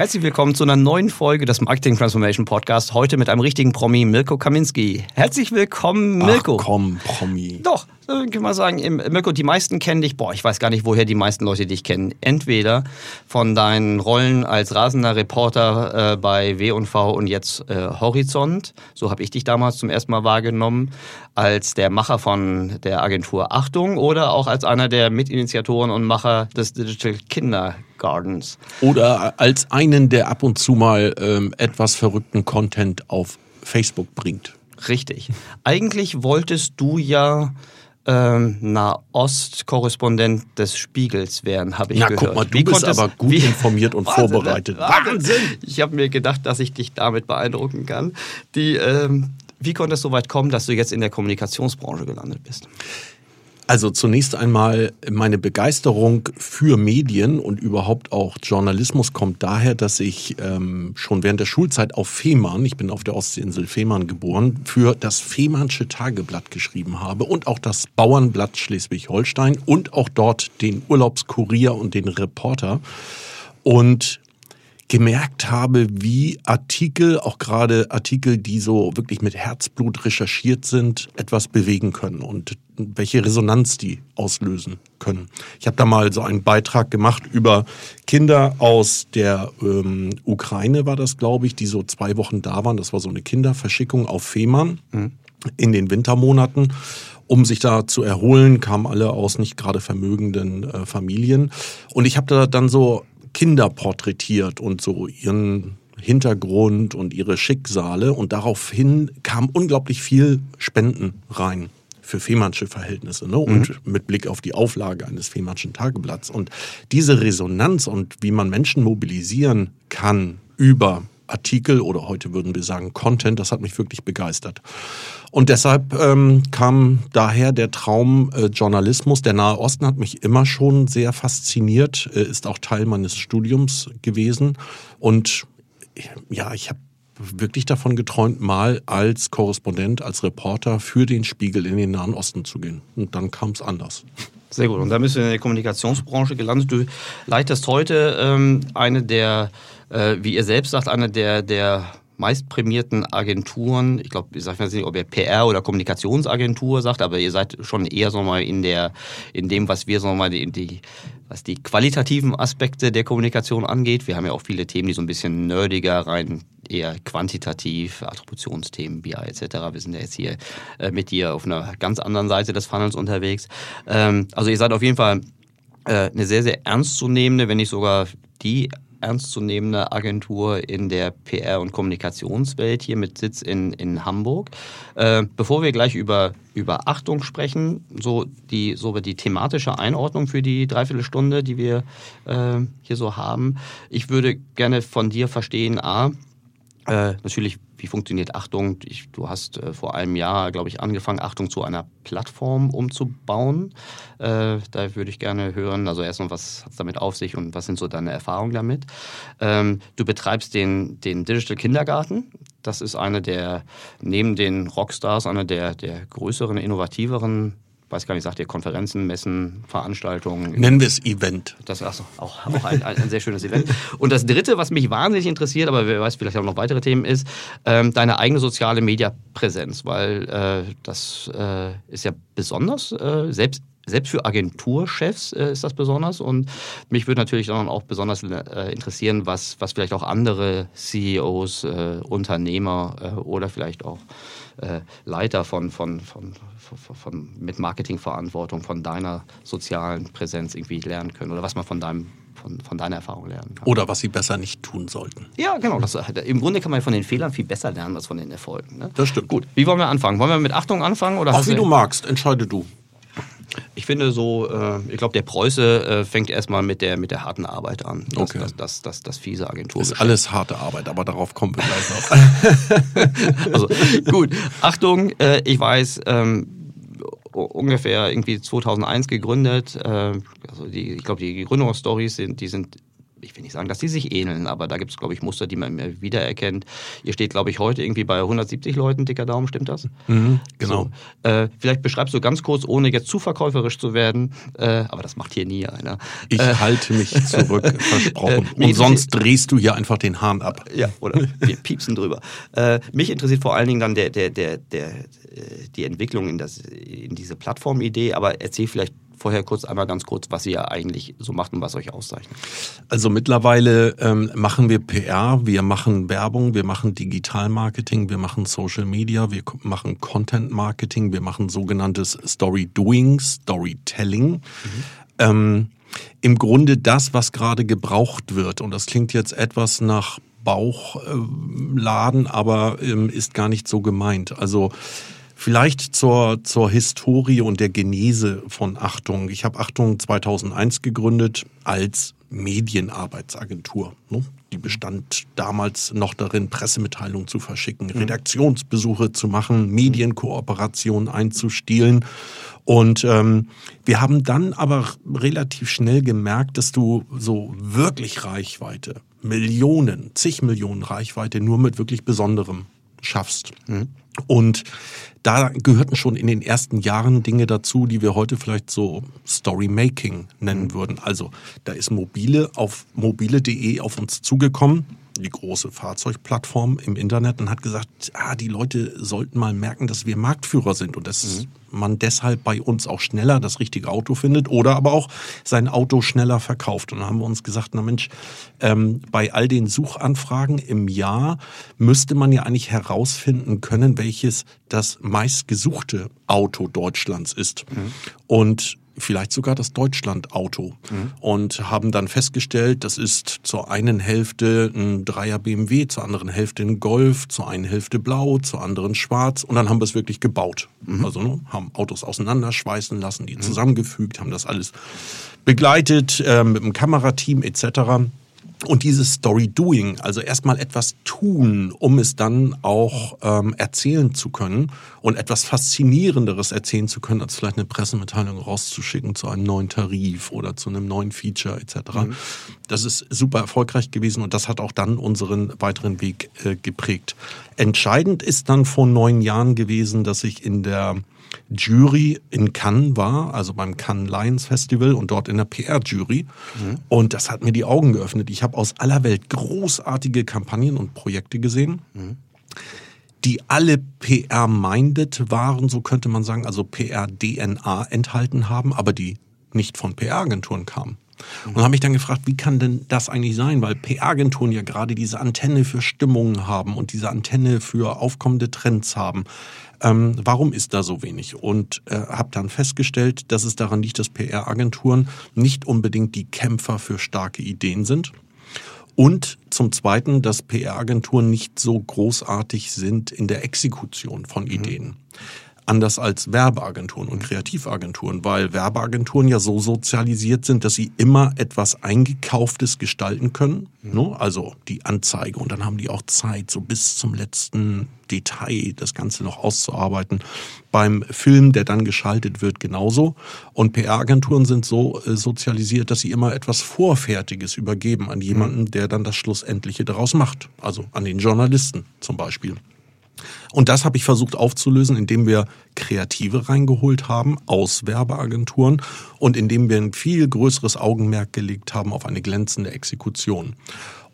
Herzlich willkommen zu einer neuen Folge des Marketing Transformation Podcast. Heute mit einem richtigen Promi, Mirko Kaminski. Herzlich willkommen, Mirko. Ach komm, Promi. Doch, kann man sagen, Mirko, die meisten kennen dich. Boah, ich weiß gar nicht, woher die meisten Leute dich kennen. Entweder von deinen Rollen als rasender Reporter äh, bei W&V und jetzt äh, Horizont. So habe ich dich damals zum ersten Mal wahrgenommen. Als der Macher von der Agentur Achtung oder auch als einer der Mitinitiatoren und Macher des Digital Kinder Gardens. Oder als einen, der ab und zu mal ähm, etwas verrückten Content auf Facebook bringt. Richtig. Eigentlich wolltest du ja ähm, Nahost-Korrespondent des Spiegels werden, habe ich Na, gehört. guck mal, du wie bist aber gut wie, informiert und Wahnsinn, vorbereitet. Wahnsinn! Ich habe mir gedacht, dass ich dich damit beeindrucken kann. Die, ähm, wie konnte es so weit kommen, dass du jetzt in der Kommunikationsbranche gelandet bist? Also zunächst einmal meine Begeisterung für Medien und überhaupt auch Journalismus kommt daher, dass ich ähm, schon während der Schulzeit auf Fehmarn, ich bin auf der Ostseeinsel Fehmarn geboren, für das Fehmarnsche Tageblatt geschrieben habe und auch das Bauernblatt Schleswig-Holstein und auch dort den Urlaubskurier und den Reporter. Und gemerkt habe, wie Artikel, auch gerade Artikel, die so wirklich mit Herzblut recherchiert sind, etwas bewegen können und welche Resonanz die auslösen können. Ich habe da mal so einen Beitrag gemacht über Kinder aus der ähm, Ukraine, war das, glaube ich, die so zwei Wochen da waren. Das war so eine Kinderverschickung auf Fehmarn mhm. in den Wintermonaten. Um sich da zu erholen, kamen alle aus nicht gerade vermögenden äh, Familien. Und ich habe da dann so Kinder porträtiert und so ihren Hintergrund und ihre Schicksale. Und daraufhin kam unglaublich viel Spenden rein für Fehmarnsche Verhältnisse ne? und mhm. mit Blick auf die Auflage eines Fehmarnschen Tageblatts. Und diese Resonanz und wie man Menschen mobilisieren kann über Artikel oder heute würden wir sagen Content, das hat mich wirklich begeistert. Und deshalb ähm, kam daher der Traum äh, Journalismus. Der Nahe Osten hat mich immer schon sehr fasziniert, äh, ist auch Teil meines Studiums gewesen. Und ja, ich habe wirklich davon geträumt, mal als Korrespondent, als Reporter für den Spiegel in den Nahen Osten zu gehen. Und dann kam es anders. Sehr gut. Und da bist du in der Kommunikationsbranche gelandet. Du leitest heute ähm, eine der, äh, wie ihr selbst sagt, eine der, der meistprämierten Agenturen, ich glaube, ich sage nicht, ob ihr PR oder Kommunikationsagentur sagt, aber ihr seid schon eher so mal in der, in dem, was wir so mal die, die was die qualitativen Aspekte der Kommunikation angeht. Wir haben ja auch viele Themen, die so ein bisschen nerdiger rein eher quantitativ, Attributionsthemen, BI etc. Wir sind ja jetzt hier äh, mit dir auf einer ganz anderen Seite des Funnels unterwegs. Ähm, also ihr seid auf jeden Fall äh, eine sehr, sehr ernstzunehmende, wenn nicht sogar die ernstzunehmende Agentur in der PR- und Kommunikationswelt hier mit Sitz in, in Hamburg. Äh, bevor wir gleich über, über Achtung sprechen, so die, so die thematische Einordnung für die Dreiviertelstunde, die wir äh, hier so haben. Ich würde gerne von dir verstehen, A, äh, natürlich, wie funktioniert Achtung? Ich, du hast äh, vor einem Jahr, glaube ich, angefangen, Achtung zu einer Plattform umzubauen. Äh, da würde ich gerne hören, also erstmal, was hat es damit auf sich und was sind so deine Erfahrungen damit? Ähm, du betreibst den, den Digital Kindergarten. Das ist eine der, neben den Rockstars, eine der, der größeren, innovativeren weiß gar nicht, sagt ihr Konferenzen, Messen, Veranstaltungen. Nennen wir es Event. Das ist auch, auch ein, ein, ein, sehr schönes Event. Und das dritte, was mich wahnsinnig interessiert, aber wer weiß, vielleicht auch noch weitere Themen, ist ähm, deine eigene soziale Mediapräsenz, weil äh, das äh, ist ja besonders, äh, selbst selbst für Agenturchefs äh, ist das besonders und mich würde natürlich dann auch besonders äh, interessieren, was, was vielleicht auch andere CEOs, äh, Unternehmer äh, oder vielleicht auch äh, Leiter von, von, von, von, von, mit Marketingverantwortung von deiner sozialen Präsenz irgendwie lernen können oder was man von deinem von, von, deiner Erfahrung lernen kann. Oder was sie besser nicht tun sollten. Ja, genau. Das, Im Grunde kann man von den Fehlern viel besser lernen als von den Erfolgen. Ne? Das stimmt. Gut, wie wollen wir anfangen? Wollen wir mit Achtung anfangen? Oder Auch wie du magst, entscheide du. Ich finde so, äh, ich glaube, der Preuße äh, fängt erstmal mit der, mit der harten Arbeit an. Das, okay. das, das, das, das fiese Agentur. Ist alles harte Arbeit, aber darauf kommen wir gleich noch. also gut, Achtung, äh, ich weiß, ähm, ungefähr irgendwie 2001 gegründet. Äh, also die, ich glaube, die Gründungsstories sind, die sind ich will nicht sagen, dass die sich ähneln, aber da gibt es, glaube ich, Muster, die man immer wiedererkennt. Ihr steht, glaube ich, heute irgendwie bei 170 Leuten, dicker Daumen, stimmt das? Mhm, genau. So, äh, vielleicht beschreibst du ganz kurz, ohne jetzt zu verkäuferisch zu werden, äh, aber das macht hier nie einer. Ich äh, halte mich zurück, versprochen. Äh, Und sonst drehst du hier einfach den Hahn ab. Ja, oder wir piepsen drüber. Äh, mich interessiert vor allen Dingen dann der, der, der, der, äh, die Entwicklung in, das, in diese Plattformidee, aber erzähl vielleicht vorher kurz einmal ganz kurz, was ihr eigentlich so macht und was euch auszeichnet. Also mittlerweile ähm, machen wir PR, wir machen Werbung, wir machen Digitalmarketing, wir machen Social Media, wir machen Content Marketing, wir machen sogenanntes Story Doing, Storytelling. Mhm. Ähm, Im Grunde das, was gerade gebraucht wird. Und das klingt jetzt etwas nach Bauchladen, aber ähm, ist gar nicht so gemeint. Also Vielleicht zur, zur Historie und der Genese von Achtung. Ich habe Achtung 2001 gegründet als Medienarbeitsagentur. Ne? Die bestand damals noch darin, Pressemitteilungen zu verschicken, mhm. Redaktionsbesuche zu machen, Medienkooperationen einzustielen. Und ähm, wir haben dann aber relativ schnell gemerkt, dass du so wirklich Reichweite, Millionen, zig Millionen Reichweite nur mit wirklich Besonderem schaffst. Mhm. Und da gehörten schon in den ersten Jahren Dinge dazu, die wir heute vielleicht so Storymaking nennen mhm. würden. Also da ist mobile auf mobile.de auf uns zugekommen die große Fahrzeugplattform im Internet und hat gesagt, ah, die Leute sollten mal merken, dass wir Marktführer sind und dass mhm. man deshalb bei uns auch schneller das richtige Auto findet oder aber auch sein Auto schneller verkauft. Und dann haben wir uns gesagt, na Mensch, ähm, bei all den Suchanfragen im Jahr müsste man ja eigentlich herausfinden können, welches das meistgesuchte Auto Deutschlands ist. Mhm. Und vielleicht sogar das Deutschland-Auto mhm. und haben dann festgestellt, das ist zur einen Hälfte ein Dreier BMW, zur anderen Hälfte ein Golf, zur einen Hälfte blau, zur anderen schwarz und dann haben wir es wirklich gebaut. Mhm. Also ne, haben Autos auseinanderschweißen lassen, die mhm. zusammengefügt, haben das alles begleitet äh, mit einem Kamerateam etc. Und dieses Story-Doing, also erstmal etwas tun, um es dann auch ähm, erzählen zu können und etwas Faszinierenderes erzählen zu können, als vielleicht eine Pressemitteilung rauszuschicken zu einem neuen Tarif oder zu einem neuen Feature etc. Mhm. Das ist super erfolgreich gewesen und das hat auch dann unseren weiteren Weg äh, geprägt. Entscheidend ist dann vor neun Jahren gewesen, dass ich in der Jury in Cannes war, also beim Cannes Lions Festival und dort in der PR-Jury. Mhm. Und das hat mir die Augen geöffnet. Ich habe aus aller Welt großartige Kampagnen und Projekte gesehen. Mhm die alle PR-minded waren, so könnte man sagen, also PR-DNA enthalten haben, aber die nicht von PR-Agenturen kamen. Und habe mich dann gefragt, wie kann denn das eigentlich sein? Weil PR-Agenturen ja gerade diese Antenne für Stimmungen haben und diese Antenne für aufkommende Trends haben. Ähm, warum ist da so wenig? Und äh, habe dann festgestellt, dass es daran liegt, dass PR-Agenturen nicht unbedingt die Kämpfer für starke Ideen sind. Und zum Zweiten, dass PR-Agenturen nicht so großartig sind in der Exekution von mhm. Ideen. Mhm anders als Werbeagenturen und Kreativagenturen, weil Werbeagenturen ja so sozialisiert sind, dass sie immer etwas Eingekauftes gestalten können. Mhm. Ne? Also die Anzeige und dann haben die auch Zeit, so bis zum letzten Detail das Ganze noch auszuarbeiten. Beim Film, der dann geschaltet wird, genauso. Und PR-Agenturen sind so äh, sozialisiert, dass sie immer etwas Vorfertiges übergeben an jemanden, mhm. der dann das Schlussendliche daraus macht. Also an den Journalisten zum Beispiel. Und das habe ich versucht aufzulösen, indem wir Kreative reingeholt haben aus Werbeagenturen und indem wir ein viel größeres Augenmerk gelegt haben auf eine glänzende Exekution.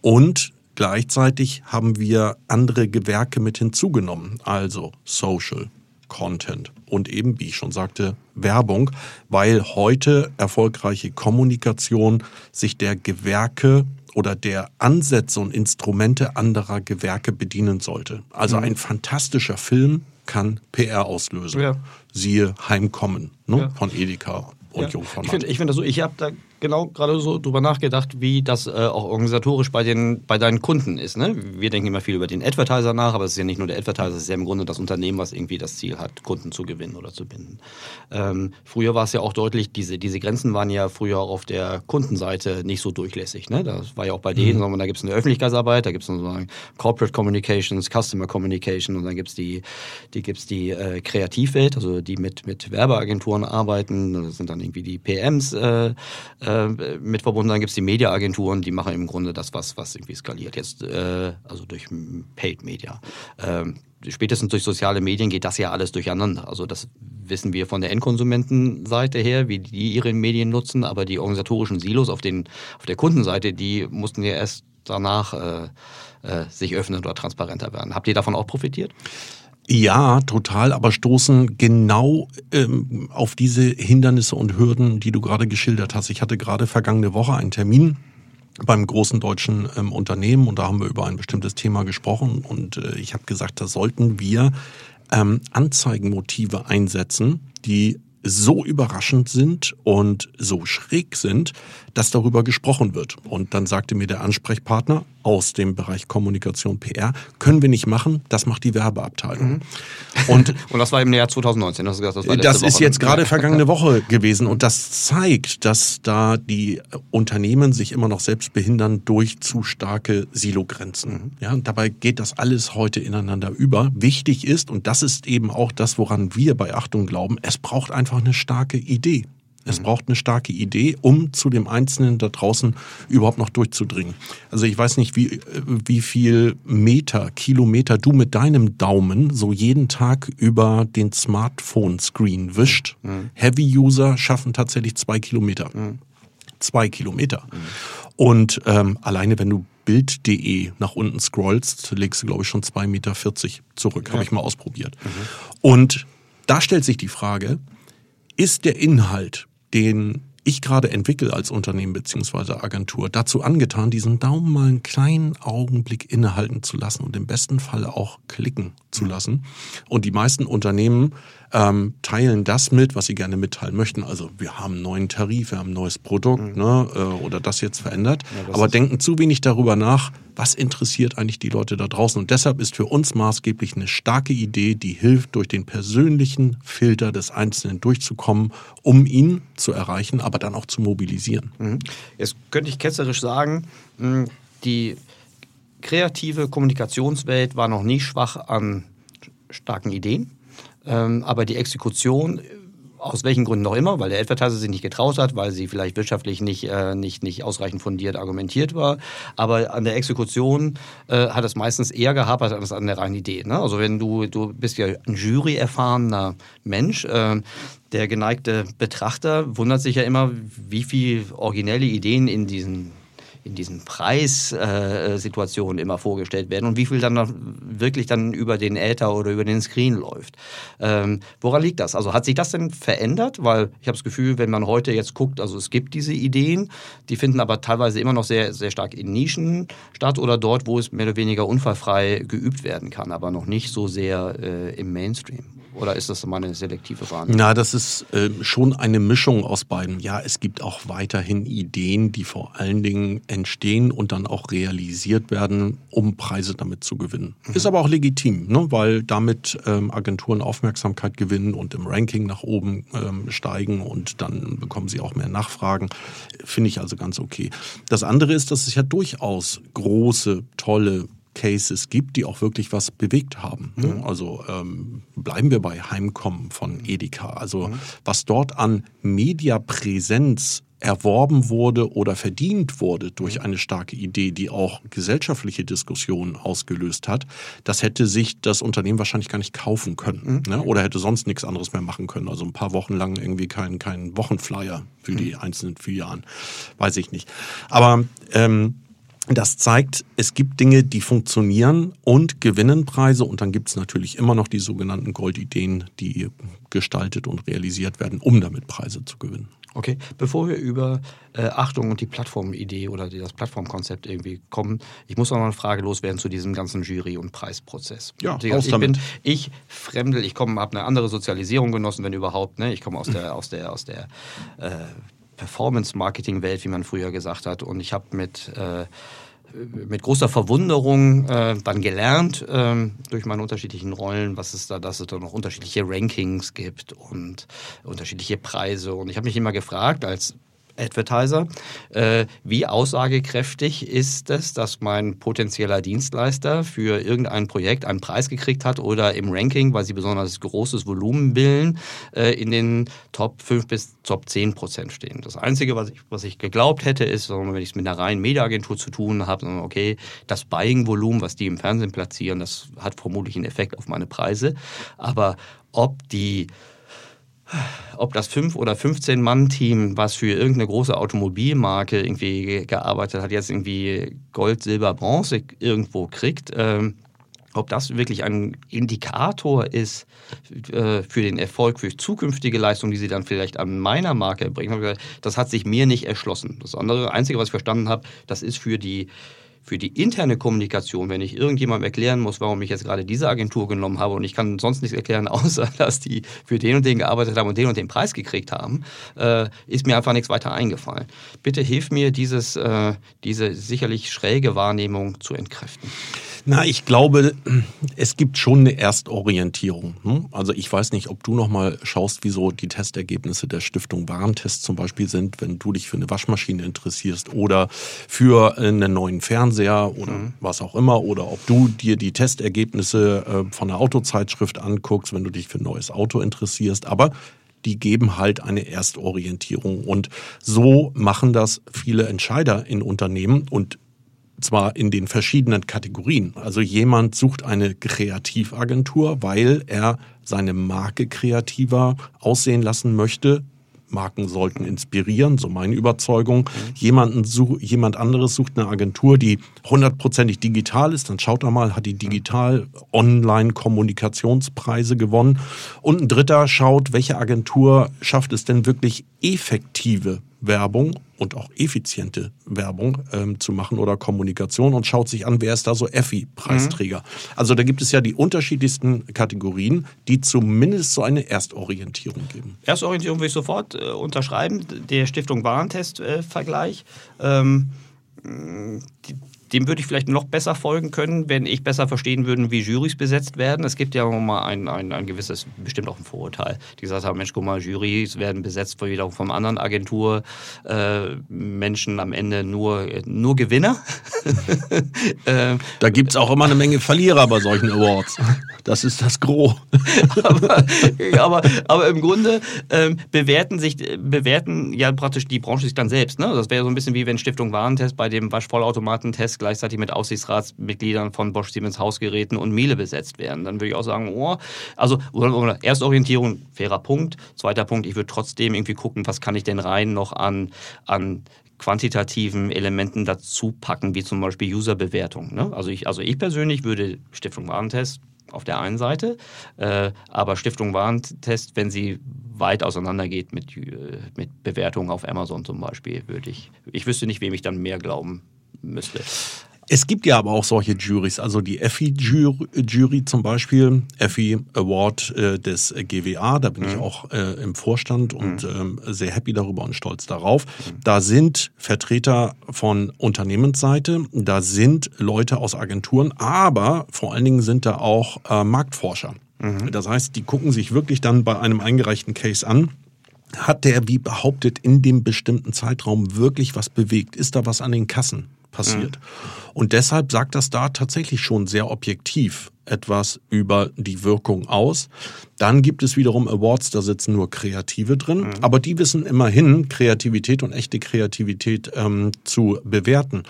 Und gleichzeitig haben wir andere Gewerke mit hinzugenommen, also Social, Content und eben, wie ich schon sagte, Werbung, weil heute erfolgreiche Kommunikation sich der Gewerke oder der Ansätze und Instrumente anderer Gewerke bedienen sollte. Also mhm. ein fantastischer Film kann PR auslösen. Ja. Siehe Heimkommen ne? ja. von Edeka und ja. Jungformat. Ich finde ich find das so, ich habe da genau gerade so drüber nachgedacht, wie das äh, auch organisatorisch bei, den, bei deinen Kunden ist. Ne? Wir denken immer viel über den Advertiser nach, aber es ist ja nicht nur der Advertiser, es ist ja im Grunde das Unternehmen, was irgendwie das Ziel hat, Kunden zu gewinnen oder zu binden. Ähm, früher war es ja auch deutlich, diese, diese Grenzen waren ja früher auch auf der Kundenseite nicht so durchlässig. Ne? Das war ja auch bei denen, mhm. sondern da gibt es eine Öffentlichkeitsarbeit, da gibt es sozusagen Corporate Communications, Customer Communication und dann gibt es die, die, gibt's die äh, Kreativwelt, also die mit, mit Werbeagenturen arbeiten, das sind dann irgendwie die PMs, äh, äh, mit verbunden. Dann gibt es die Mediaagenturen, die machen im Grunde das, was, was irgendwie skaliert. Jetzt, äh, also durch Paid Media. Ähm, spätestens durch soziale Medien geht das ja alles durcheinander. Also das wissen wir von der Endkonsumentenseite her, wie die ihre Medien nutzen, aber die organisatorischen Silos auf, den, auf der Kundenseite, die mussten ja erst danach äh, äh, sich öffnen oder transparenter werden. Habt ihr davon auch profitiert? Ja, total, aber stoßen genau ähm, auf diese Hindernisse und Hürden, die du gerade geschildert hast. Ich hatte gerade vergangene Woche einen Termin beim großen deutschen ähm, Unternehmen und da haben wir über ein bestimmtes Thema gesprochen und äh, ich habe gesagt, da sollten wir ähm, Anzeigenmotive einsetzen, die so überraschend sind und so schräg sind, dass darüber gesprochen wird. Und dann sagte mir der Ansprechpartner aus dem Bereich Kommunikation PR, können wir nicht machen, das macht die Werbeabteilung. Mhm. Und, und das war im Jahr 2019, das, das, das ist Woche. jetzt gerade vergangene Woche gewesen und das zeigt, dass da die Unternehmen sich immer noch selbst behindern durch zu starke Silogrenzen. Mhm. Ja, und dabei geht das alles heute ineinander über. Wichtig ist, und das ist eben auch das, woran wir bei Achtung glauben, es braucht einfach eine starke Idee. Es braucht eine starke Idee, um zu dem Einzelnen da draußen überhaupt noch durchzudringen. Also ich weiß nicht, wie, wie viel Meter, Kilometer du mit deinem Daumen so jeden Tag über den Smartphone-Screen wischt. Mhm. Heavy-User schaffen tatsächlich zwei Kilometer. Mhm. Zwei Kilometer. Mhm. Und ähm, alleine wenn du Bild.de nach unten scrollst, legst du, glaube ich, schon zwei Meter vierzig zurück. Ja. Habe ich mal ausprobiert. Mhm. Und da stellt sich die Frage, ist der Inhalt den ich gerade entwickle als Unternehmen beziehungsweise Agentur, dazu angetan, diesen Daumen mal einen kleinen Augenblick innehalten zu lassen und im besten Fall auch klicken zu lassen. Und die meisten Unternehmen ähm, teilen das mit, was sie gerne mitteilen möchten. Also wir haben einen neuen Tarif, wir haben ein neues Produkt mhm. ne, äh, oder das jetzt verändert, ja, aber denken zu wenig darüber nach, was interessiert eigentlich die Leute da draußen. Und deshalb ist für uns maßgeblich eine starke Idee, die hilft, durch den persönlichen Filter des Einzelnen durchzukommen, um ihn zu erreichen, aber dann auch zu mobilisieren. Mhm. Jetzt könnte ich ketzerisch sagen, hm, die kreative Kommunikationswelt war noch nie schwach an starken Ideen. Ähm, aber die Exekution aus welchen Gründen auch immer, weil der Advertiser sich nicht getraut hat, weil sie vielleicht wirtschaftlich nicht, äh, nicht, nicht ausreichend fundiert argumentiert war. Aber an der Exekution äh, hat es meistens eher gehapert als an der reinen Idee. Ne? Also wenn du, du bist ja ein jury-erfahrener Mensch, äh, der geneigte Betrachter wundert sich ja immer, wie viele originelle Ideen in diesen in diesen Preissituationen immer vorgestellt werden und wie viel dann wirklich dann über den Äther oder über den Screen läuft. Ähm, woran liegt das? Also hat sich das denn verändert? Weil ich habe das Gefühl, wenn man heute jetzt guckt, also es gibt diese Ideen, die finden aber teilweise immer noch sehr, sehr stark in Nischen statt oder dort, wo es mehr oder weniger unfallfrei geübt werden kann, aber noch nicht so sehr äh, im Mainstream. Oder ist das mal eine selektive Wahrnehmung? Na, das ist äh, schon eine Mischung aus beiden. Ja, es gibt auch weiterhin Ideen, die vor allen Dingen entstehen und dann auch realisiert werden, um Preise damit zu gewinnen. Mhm. Ist aber auch legitim, ne? weil damit ähm, Agenturen Aufmerksamkeit gewinnen und im Ranking nach oben ähm, steigen und dann bekommen sie auch mehr Nachfragen. Finde ich also ganz okay. Das andere ist, dass es ja durchaus große, tolle Cases gibt, die auch wirklich was bewegt haben. Mhm. Also ähm, bleiben wir bei Heimkommen von Edeka. Also mhm. was dort an Mediapräsenz erworben wurde oder verdient wurde durch eine starke Idee, die auch gesellschaftliche Diskussionen ausgelöst hat, das hätte sich das Unternehmen wahrscheinlich gar nicht kaufen können mhm. ne? oder hätte sonst nichts anderes mehr machen können. Also ein paar Wochen lang irgendwie kein, kein Wochenflyer für die mhm. einzelnen Filialen, weiß ich nicht. Aber ähm, das zeigt, es gibt Dinge, die funktionieren und gewinnen Preise und dann gibt es natürlich immer noch die sogenannten Goldideen, die gestaltet und realisiert werden, um damit Preise zu gewinnen. Okay, bevor wir über äh, Achtung und die Plattformidee oder das Plattformkonzept irgendwie kommen, ich muss noch eine Frage loswerden zu diesem ganzen Jury- und Preisprozess. Ja, ich, ich bin ich Fremdel, ich komme, habe eine andere Sozialisierung genossen, wenn überhaupt. Ne? Ich komme aus der aus der aus der äh, Performance-Marketing-Welt, wie man früher gesagt hat. Und ich habe mit äh, mit großer Verwunderung äh, dann gelernt äh, durch meine unterschiedlichen Rollen, was es da, dass es da noch unterschiedliche Rankings gibt und unterschiedliche Preise. Und ich habe mich immer gefragt, als Advertiser. Äh, wie aussagekräftig ist es, dass mein potenzieller Dienstleister für irgendein Projekt einen Preis gekriegt hat oder im Ranking, weil sie besonders großes Volumen bilden, äh, in den Top 5 bis Top 10 Prozent stehen? Das Einzige, was ich, was ich geglaubt hätte, ist, wenn ich es mit einer reinen Mediaagentur zu tun habe, okay, das Buying-Volumen, was die im Fernsehen platzieren, das hat vermutlich einen Effekt auf meine Preise. Aber ob die ob das 5 oder 15 Mann-Team, was für irgendeine große Automobilmarke irgendwie gearbeitet hat, jetzt irgendwie Gold, Silber, Bronze irgendwo kriegt, ähm, ob das wirklich ein Indikator ist äh, für den Erfolg, für zukünftige Leistungen, die sie dann vielleicht an meiner Marke erbringen, das hat sich mir nicht erschlossen. Das andere, Einzige, was ich verstanden habe, das ist für die für die interne Kommunikation, wenn ich irgendjemandem erklären muss, warum ich jetzt gerade diese Agentur genommen habe und ich kann sonst nichts erklären, außer dass die für den und den gearbeitet haben und den und den Preis gekriegt haben, äh, ist mir einfach nichts weiter eingefallen. Bitte hilf mir, dieses, äh, diese sicherlich schräge Wahrnehmung zu entkräften. Na, ich glaube, es gibt schon eine Erstorientierung. Hm? Also ich weiß nicht, ob du noch mal schaust, wieso die Testergebnisse der Stiftung Warentest zum Beispiel sind, wenn du dich für eine Waschmaschine interessierst oder für einen neuen Fernseher oder mhm. was auch immer, oder ob du dir die Testergebnisse äh, von einer Autozeitschrift anguckst, wenn du dich für ein neues Auto interessierst. Aber die geben halt eine Erstorientierung. Und so machen das viele Entscheider in Unternehmen. Und zwar in den verschiedenen Kategorien. Also jemand sucht eine Kreativagentur, weil er seine Marke kreativer aussehen lassen möchte. Marken sollten inspirieren, so meine Überzeugung. Jemanden such, jemand anderes sucht eine Agentur, die hundertprozentig digital ist. Dann schaut er mal, hat die digital Online-Kommunikationspreise gewonnen. Und ein dritter schaut, welche Agentur schafft es denn wirklich effektive Werbung und auch effiziente Werbung ähm, zu machen oder Kommunikation und schaut sich an, wer ist da so EFI-Preisträger. Mhm. Also da gibt es ja die unterschiedlichsten Kategorien, die zumindest so eine Erstorientierung geben. Erstorientierung will ich sofort äh, unterschreiben. Der Stiftung Warentest-Vergleich. Äh, ähm, die, dem würde ich vielleicht noch besser folgen können, wenn ich besser verstehen würde, wie Jurys besetzt werden. Es gibt ja auch mal ein, ein, ein gewisses, bestimmt auch ein Vorurteil, die gesagt haben, Mensch, guck mal, Jurys werden besetzt wiederum von anderen Agentur, äh, Menschen am Ende nur, nur Gewinner. äh, da gibt es auch immer eine Menge Verlierer bei solchen Awards. Das ist das Gros. aber, aber, aber, im Grunde ähm, bewerten sich bewerten ja praktisch die Branche sich dann selbst. Ne? Das wäre so ein bisschen wie wenn Stiftung Warentest bei dem Waschvollautomatentest gleichzeitig mit Aufsichtsratsmitgliedern von Bosch Siemens Hausgeräten und Miele besetzt werden. Dann würde ich auch sagen, oh, also Erstorientierung, fairer Punkt. Zweiter Punkt, ich würde trotzdem irgendwie gucken, was kann ich denn rein noch an, an quantitativen Elementen dazu packen, wie zum Beispiel Userbewertung. Ne? Also, ich, also ich persönlich würde Stiftung Warentest auf der einen Seite, äh, aber Stiftung Warentest, wenn sie weit auseinandergeht mit, äh, mit Bewertungen auf Amazon zum Beispiel, würde ich, ich wüsste nicht, wem ich dann mehr glauben müsste. Es gibt ja aber auch solche Juries, also die Effi-Jury zum Beispiel, Effi Award äh, des GWA, da bin mhm. ich auch äh, im Vorstand und mhm. ähm, sehr happy darüber und stolz darauf. Mhm. Da sind Vertreter von Unternehmensseite, da sind Leute aus Agenturen, aber vor allen Dingen sind da auch äh, Marktforscher. Mhm. Das heißt, die gucken sich wirklich dann bei einem eingereichten Case an, hat der, wie behauptet, in dem bestimmten Zeitraum wirklich was bewegt? Ist da was an den Kassen? Passiert. Mhm. Und deshalb sagt das da tatsächlich schon sehr objektiv etwas über die Wirkung aus. Dann gibt es wiederum Awards, da sitzen nur Kreative drin, mhm. aber die wissen immerhin Kreativität und echte Kreativität ähm, zu bewerten.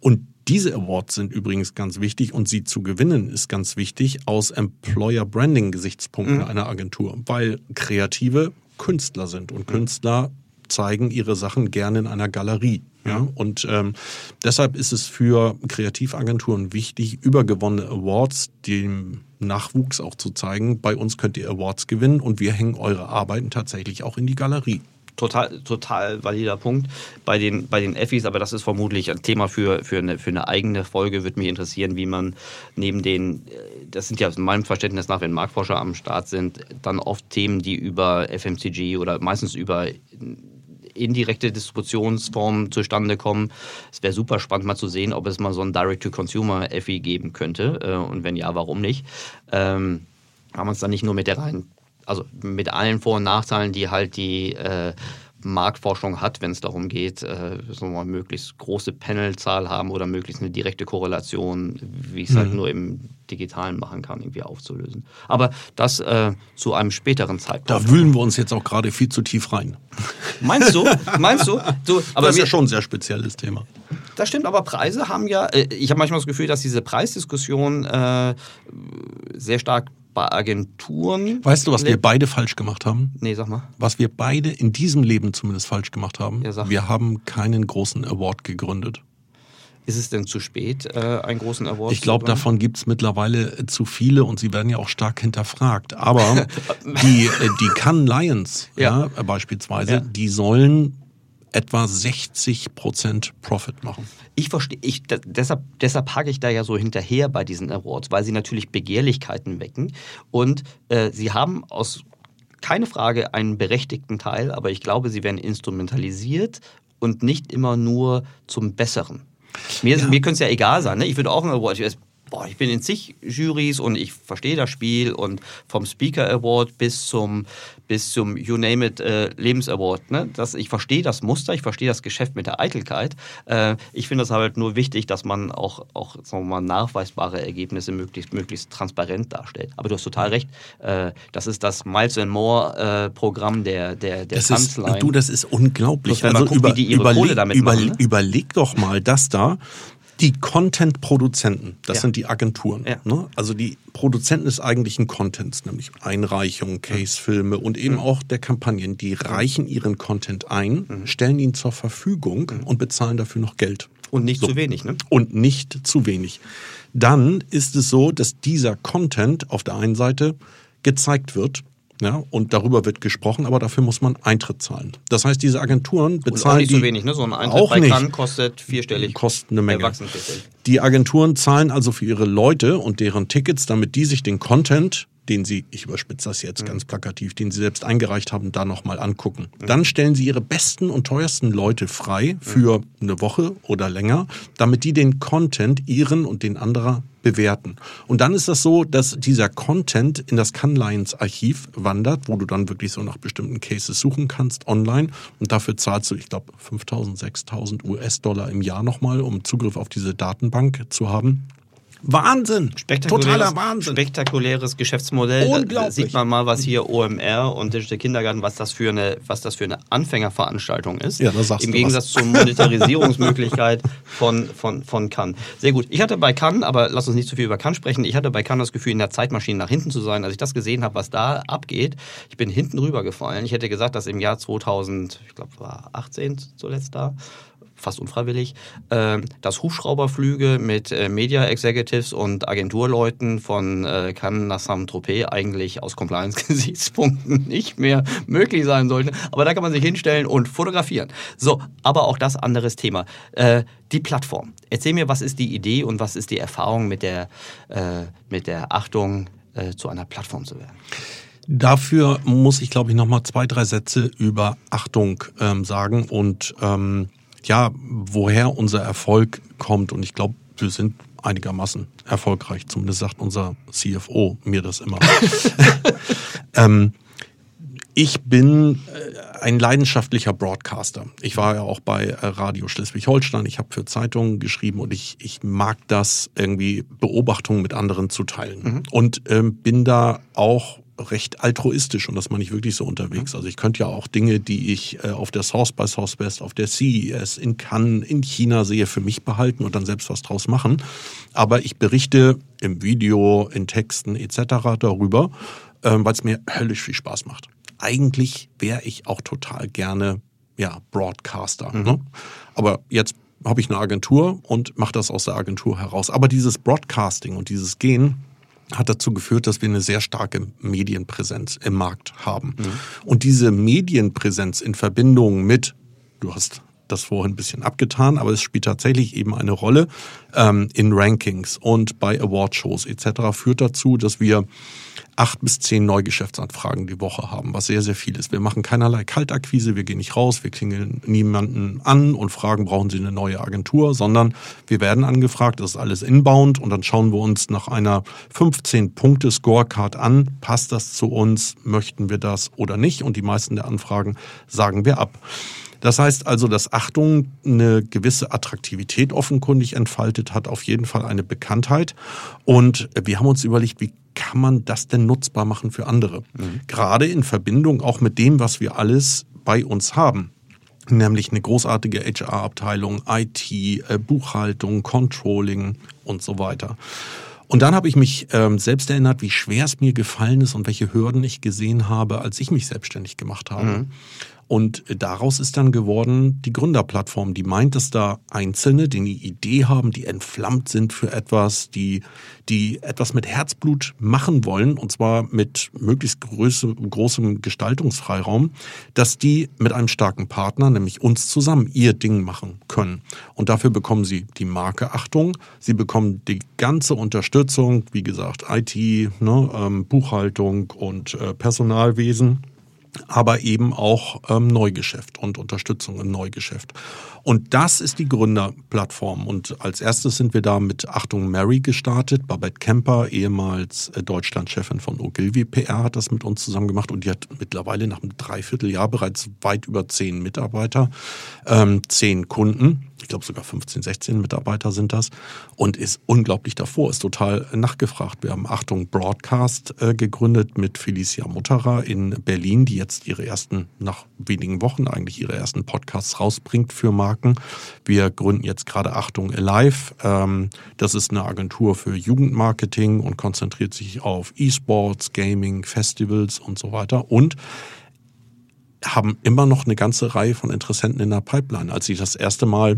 Und diese Awards sind übrigens ganz wichtig und sie zu gewinnen ist ganz wichtig aus Employer Branding Gesichtspunkten mhm. einer Agentur, weil Kreative Künstler sind und mhm. Künstler zeigen ihre Sachen gerne in einer Galerie. Ja, und ähm, deshalb ist es für Kreativagenturen wichtig, über gewonnene Awards dem Nachwuchs auch zu zeigen. Bei uns könnt ihr Awards gewinnen und wir hängen eure Arbeiten tatsächlich auch in die Galerie. Total, total valider Punkt bei den, bei den Effis, aber das ist vermutlich ein Thema für, für, eine, für eine eigene Folge. Würde mich interessieren, wie man neben den, das sind ja aus meinem Verständnis nach, wenn Marktforscher am Start sind, dann oft Themen, die über FMCG oder meistens über indirekte Distributionsformen zustande kommen. Es wäre super spannend mal zu sehen, ob es mal so ein Direct-to-Consumer-FI geben könnte. Äh, und wenn ja, warum nicht? Ähm, haben wir uns dann nicht nur mit der rein, also mit allen Vor- und Nachteilen, die halt die äh, Marktforschung hat, wenn es darum geht, äh, so mal möglichst große Panelzahl haben oder möglichst eine direkte Korrelation, wie ich es halt mhm. halt nur im Digitalen machen kann, irgendwie aufzulösen. Aber das äh, zu einem späteren Zeitpunkt. Da wühlen wir uns jetzt auch gerade viel zu tief rein. Meinst du? Meinst du? du aber das ist ja schon ein sehr spezielles Thema. Das stimmt, aber Preise haben ja, äh, ich habe manchmal das Gefühl, dass diese Preisdiskussion äh, sehr stark bei Agenturen. Weißt du, was wir beide falsch gemacht haben? Nee, sag mal. Was wir beide in diesem Leben zumindest falsch gemacht haben. Ja, sag. Wir haben keinen großen Award gegründet. Ist es denn zu spät, äh, einen großen Award Ich glaube, davon gibt es mittlerweile äh, zu viele und sie werden ja auch stark hinterfragt. Aber die, äh, die Cannes Lions ja. ja beispielsweise, ja. die sollen etwa 60 Prozent Profit machen. Ich verstehe, ich, deshalb, deshalb hake ich da ja so hinterher bei diesen Awards, weil sie natürlich Begehrlichkeiten wecken und äh, sie haben aus keine Frage einen berechtigten Teil, aber ich glaube, sie werden instrumentalisiert und nicht immer nur zum Besseren. Mir, ja. mir könnte es ja egal sein. Ne? Ich würde auch ein Award, ich boah, ich bin in zig Juries und ich verstehe das Spiel und vom Speaker Award bis zum, bis zum You Name It äh, Lebens Award. Ne? Das, ich verstehe das Muster, ich verstehe das Geschäft mit der Eitelkeit. Äh, ich finde es halt nur wichtig, dass man auch, auch sagen wir mal, nachweisbare Ergebnisse möglichst, möglichst transparent darstellt. Aber du hast total recht, äh, das ist das Miles and More äh, Programm der, der, der das Kanzlei. du, das ist unglaublich. also guckt, über, überleg, überleg, ne? überleg doch mal das da die Content-Produzenten, das ja. sind die Agenturen. Ja. Ne? Also die Produzenten des eigentlichen Contents, nämlich Einreichungen, Case-Filme und eben mhm. auch der Kampagnen, die reichen ihren Content ein, mhm. stellen ihn zur Verfügung mhm. und bezahlen dafür noch Geld. Und nicht so. zu wenig, ne? Und nicht zu wenig. Dann ist es so, dass dieser Content auf der einen Seite gezeigt wird ja, und darüber wird gesprochen, aber dafür muss man Eintritt zahlen. Das heißt, diese Agenturen bezahlen. Und auch nicht die, so wenig, ne? So ein Eintritt auch bei Cannes kostet vierstellig. Kostet eine Menge. Die Agenturen zahlen also für ihre Leute und deren Tickets, damit die sich den Content den Sie, ich überspitze das jetzt mhm. ganz plakativ, den Sie selbst eingereicht haben, da nochmal angucken. Mhm. Dann stellen Sie Ihre besten und teuersten Leute frei für mhm. eine Woche oder länger, damit die den Content Ihren und den anderer bewerten. Und dann ist das so, dass dieser Content in das Cannes Archiv wandert, wo du dann wirklich so nach bestimmten Cases suchen kannst online. Und dafür zahlst du, ich glaube, 5.000, 6.000 US-Dollar im Jahr nochmal, um Zugriff auf diese Datenbank zu haben. Wahnsinn! Totaler Wahnsinn! Spektakuläres Geschäftsmodell. Unglaublich. Da sieht man mal, was hier OMR und Digital Kindergarten, was das für eine, was das für eine Anfängerveranstaltung ist. Ja, das sagst Im Gegensatz was. zur Monetarisierungsmöglichkeit von, von, von Cannes. Sehr gut. Ich hatte bei Cannes, aber lass uns nicht zu viel über Cannes sprechen, ich hatte bei Cannes das Gefühl, in der Zeitmaschine nach hinten zu sein. Als ich das gesehen habe, was da abgeht, ich bin hinten rübergefallen. Ich hätte gesagt, dass im Jahr 2000, ich glaube, war 18 zuletzt da, fast unfreiwillig, äh, dass Hubschrauberflüge mit äh, Media Executives und Agenturleuten von äh, Cannes nach Saint-Tropez eigentlich aus Compliance-Gesichtspunkten nicht mehr möglich sein sollten. Aber da kann man sich hinstellen und fotografieren. So, aber auch das anderes Thema. Äh, die Plattform. Erzähl mir, was ist die Idee und was ist die Erfahrung mit der, äh, mit der Achtung, äh, zu einer Plattform zu werden? Dafür muss ich, glaube ich, noch mal zwei, drei Sätze über Achtung ähm, sagen und ähm, ja, woher unser Erfolg kommt. Und ich glaube, wir sind einigermaßen erfolgreich. Zumindest sagt unser CFO mir das immer. ähm, ich bin äh, ein leidenschaftlicher Broadcaster. Ich war ja auch bei äh, Radio Schleswig-Holstein. Ich habe für Zeitungen geschrieben und ich, ich mag das irgendwie Beobachtungen mit anderen zu teilen. Mhm. Und ähm, bin da auch recht altruistisch und das meine ich wirklich so unterwegs. Also ich könnte ja auch Dinge, die ich äh, auf der South by Southwest, auf der CES, in Cannes, in China sehe, für mich behalten und dann selbst was draus machen. Aber ich berichte im Video, in Texten etc. darüber, ähm, weil es mir höllisch viel Spaß macht. Eigentlich wäre ich auch total gerne ja, Broadcaster. Mhm. Ne? Aber jetzt habe ich eine Agentur und mache das aus der Agentur heraus. Aber dieses Broadcasting und dieses Gehen, hat dazu geführt, dass wir eine sehr starke Medienpräsenz im Markt haben. Mhm. Und diese Medienpräsenz in Verbindung mit, du hast das vorhin ein bisschen abgetan, aber es spielt tatsächlich eben eine Rolle ähm, in Rankings und bei Awardshows etc. führt dazu, dass wir acht bis zehn Neugeschäftsanfragen die Woche haben, was sehr, sehr viel ist. Wir machen keinerlei Kaltakquise, wir gehen nicht raus, wir klingeln niemanden an und fragen, brauchen Sie eine neue Agentur, sondern wir werden angefragt, das ist alles inbound und dann schauen wir uns nach einer 15-Punkte-Scorecard an, passt das zu uns, möchten wir das oder nicht und die meisten der Anfragen sagen wir ab. Das heißt also, dass Achtung eine gewisse Attraktivität offenkundig entfaltet hat, auf jeden Fall eine Bekanntheit. Und wir haben uns überlegt, wie kann man das denn nutzbar machen für andere? Mhm. Gerade in Verbindung auch mit dem, was wir alles bei uns haben nämlich eine großartige HR-Abteilung, IT, äh, Buchhaltung, Controlling und so weiter. Und dann habe ich mich ähm, selbst erinnert, wie schwer es mir gefallen ist und welche Hürden ich gesehen habe, als ich mich selbstständig gemacht habe. Mhm. Und daraus ist dann geworden die Gründerplattform, die meint, dass da Einzelne, die eine Idee haben, die entflammt sind für etwas, die, die etwas mit Herzblut machen wollen, und zwar mit möglichst größe, großem Gestaltungsfreiraum, dass die mit einem starken Partner, nämlich uns zusammen, ihr Ding machen können. Und dafür bekommen sie die Marke Achtung, sie bekommen die ganze Unterstützung, wie gesagt, IT, ne, ähm, Buchhaltung und äh, Personalwesen aber eben auch ähm, Neugeschäft und Unterstützung im Neugeschäft. Und das ist die Gründerplattform. Und als erstes sind wir da mit Achtung Mary gestartet. Babette Kemper, ehemals äh, Deutschlandchefin von Ogilvy PR, hat das mit uns zusammen gemacht. Und die hat mittlerweile nach einem Dreivierteljahr bereits weit über zehn Mitarbeiter, ähm, zehn Kunden. Ich glaube sogar 15, 16 Mitarbeiter sind das. Und ist unglaublich davor, ist total nachgefragt. Wir haben Achtung Broadcast äh, gegründet mit Felicia Mutterer in Berlin, die jetzt ihre ersten, nach wenigen Wochen eigentlich ihre ersten Podcasts rausbringt für Marken. Wir gründen jetzt gerade Achtung Alive. Ähm, das ist eine Agentur für Jugendmarketing und konzentriert sich auf E-Sports, Gaming, Festivals und so weiter. Und haben immer noch eine ganze Reihe von Interessenten in der Pipeline. Als ich das erste Mal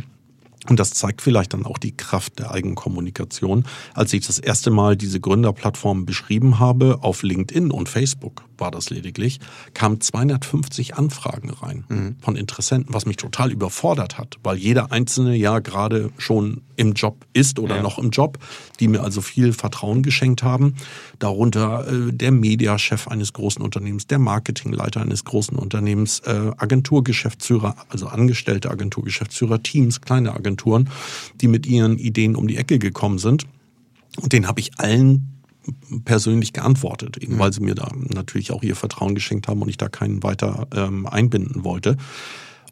und das zeigt vielleicht dann auch die Kraft der Eigenkommunikation. Als ich das erste Mal diese Gründerplattform beschrieben habe, auf LinkedIn und Facebook war das lediglich, kamen 250 Anfragen rein mhm. von Interessenten, was mich total überfordert hat, weil jeder Einzelne ja gerade schon im Job ist oder ja. noch im Job, die mir also viel Vertrauen geschenkt haben. Darunter äh, der Mediachef eines großen Unternehmens, der Marketingleiter eines großen Unternehmens, äh, Agenturgeschäftsführer, also angestellte Agenturgeschäftsführer, Teams, kleine Agenturen Agenturen, die mit ihren Ideen um die Ecke gekommen sind. Und den habe ich allen persönlich geantwortet, eben mhm. weil sie mir da natürlich auch ihr Vertrauen geschenkt haben und ich da keinen weiter ähm, einbinden wollte.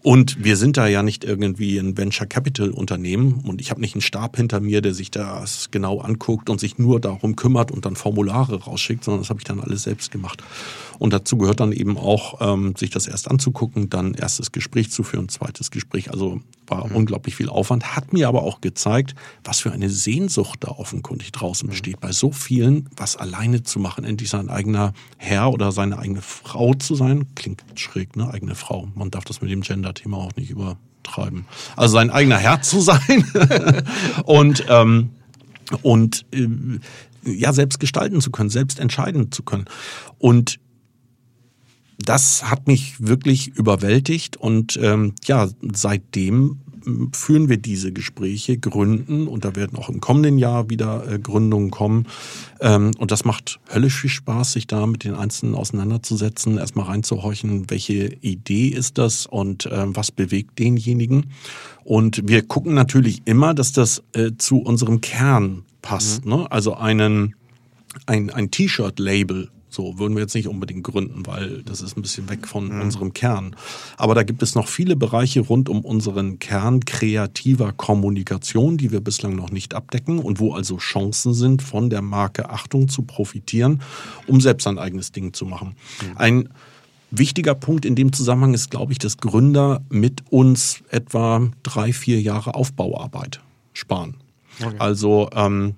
Und wir sind da ja nicht irgendwie ein Venture Capital Unternehmen und ich habe nicht einen Stab hinter mir, der sich das genau anguckt und sich nur darum kümmert und dann Formulare rausschickt, sondern das habe ich dann alles selbst gemacht. Und dazu gehört dann eben auch, ähm, sich das erst anzugucken, dann erstes Gespräch zu führen, zweites Gespräch. Also war mhm. unglaublich viel Aufwand, hat mir aber auch gezeigt, was für eine Sehnsucht da offenkundig draußen mhm. besteht, bei so vielen was alleine zu machen, endlich sein eigener Herr oder seine eigene Frau zu sein. Klingt schräg, ne? Eigene Frau. Man darf das mit dem Gender-Thema auch nicht übertreiben. Also sein eigener Herr zu sein und ähm, und äh, ja selbst gestalten zu können, selbst entscheiden zu können. Und das hat mich wirklich überwältigt und ähm, ja, seitdem führen wir diese Gespräche, gründen und da werden auch im kommenden Jahr wieder äh, Gründungen kommen. Ähm, und das macht höllisch viel Spaß, sich da mit den Einzelnen auseinanderzusetzen, erstmal reinzuhorchen, welche Idee ist das und äh, was bewegt denjenigen. Und wir gucken natürlich immer, dass das äh, zu unserem Kern passt. Mhm. Ne? Also einen, ein, ein T-Shirt-Label so würden wir jetzt nicht unbedingt gründen, weil das ist ein bisschen weg von mhm. unserem Kern. Aber da gibt es noch viele Bereiche rund um unseren Kern kreativer Kommunikation, die wir bislang noch nicht abdecken und wo also Chancen sind, von der Marke Achtung zu profitieren, um selbst ein eigenes Ding zu machen. Mhm. Ein wichtiger Punkt in dem Zusammenhang ist, glaube ich, dass Gründer mit uns etwa drei, vier Jahre Aufbauarbeit sparen. Okay. Also ähm,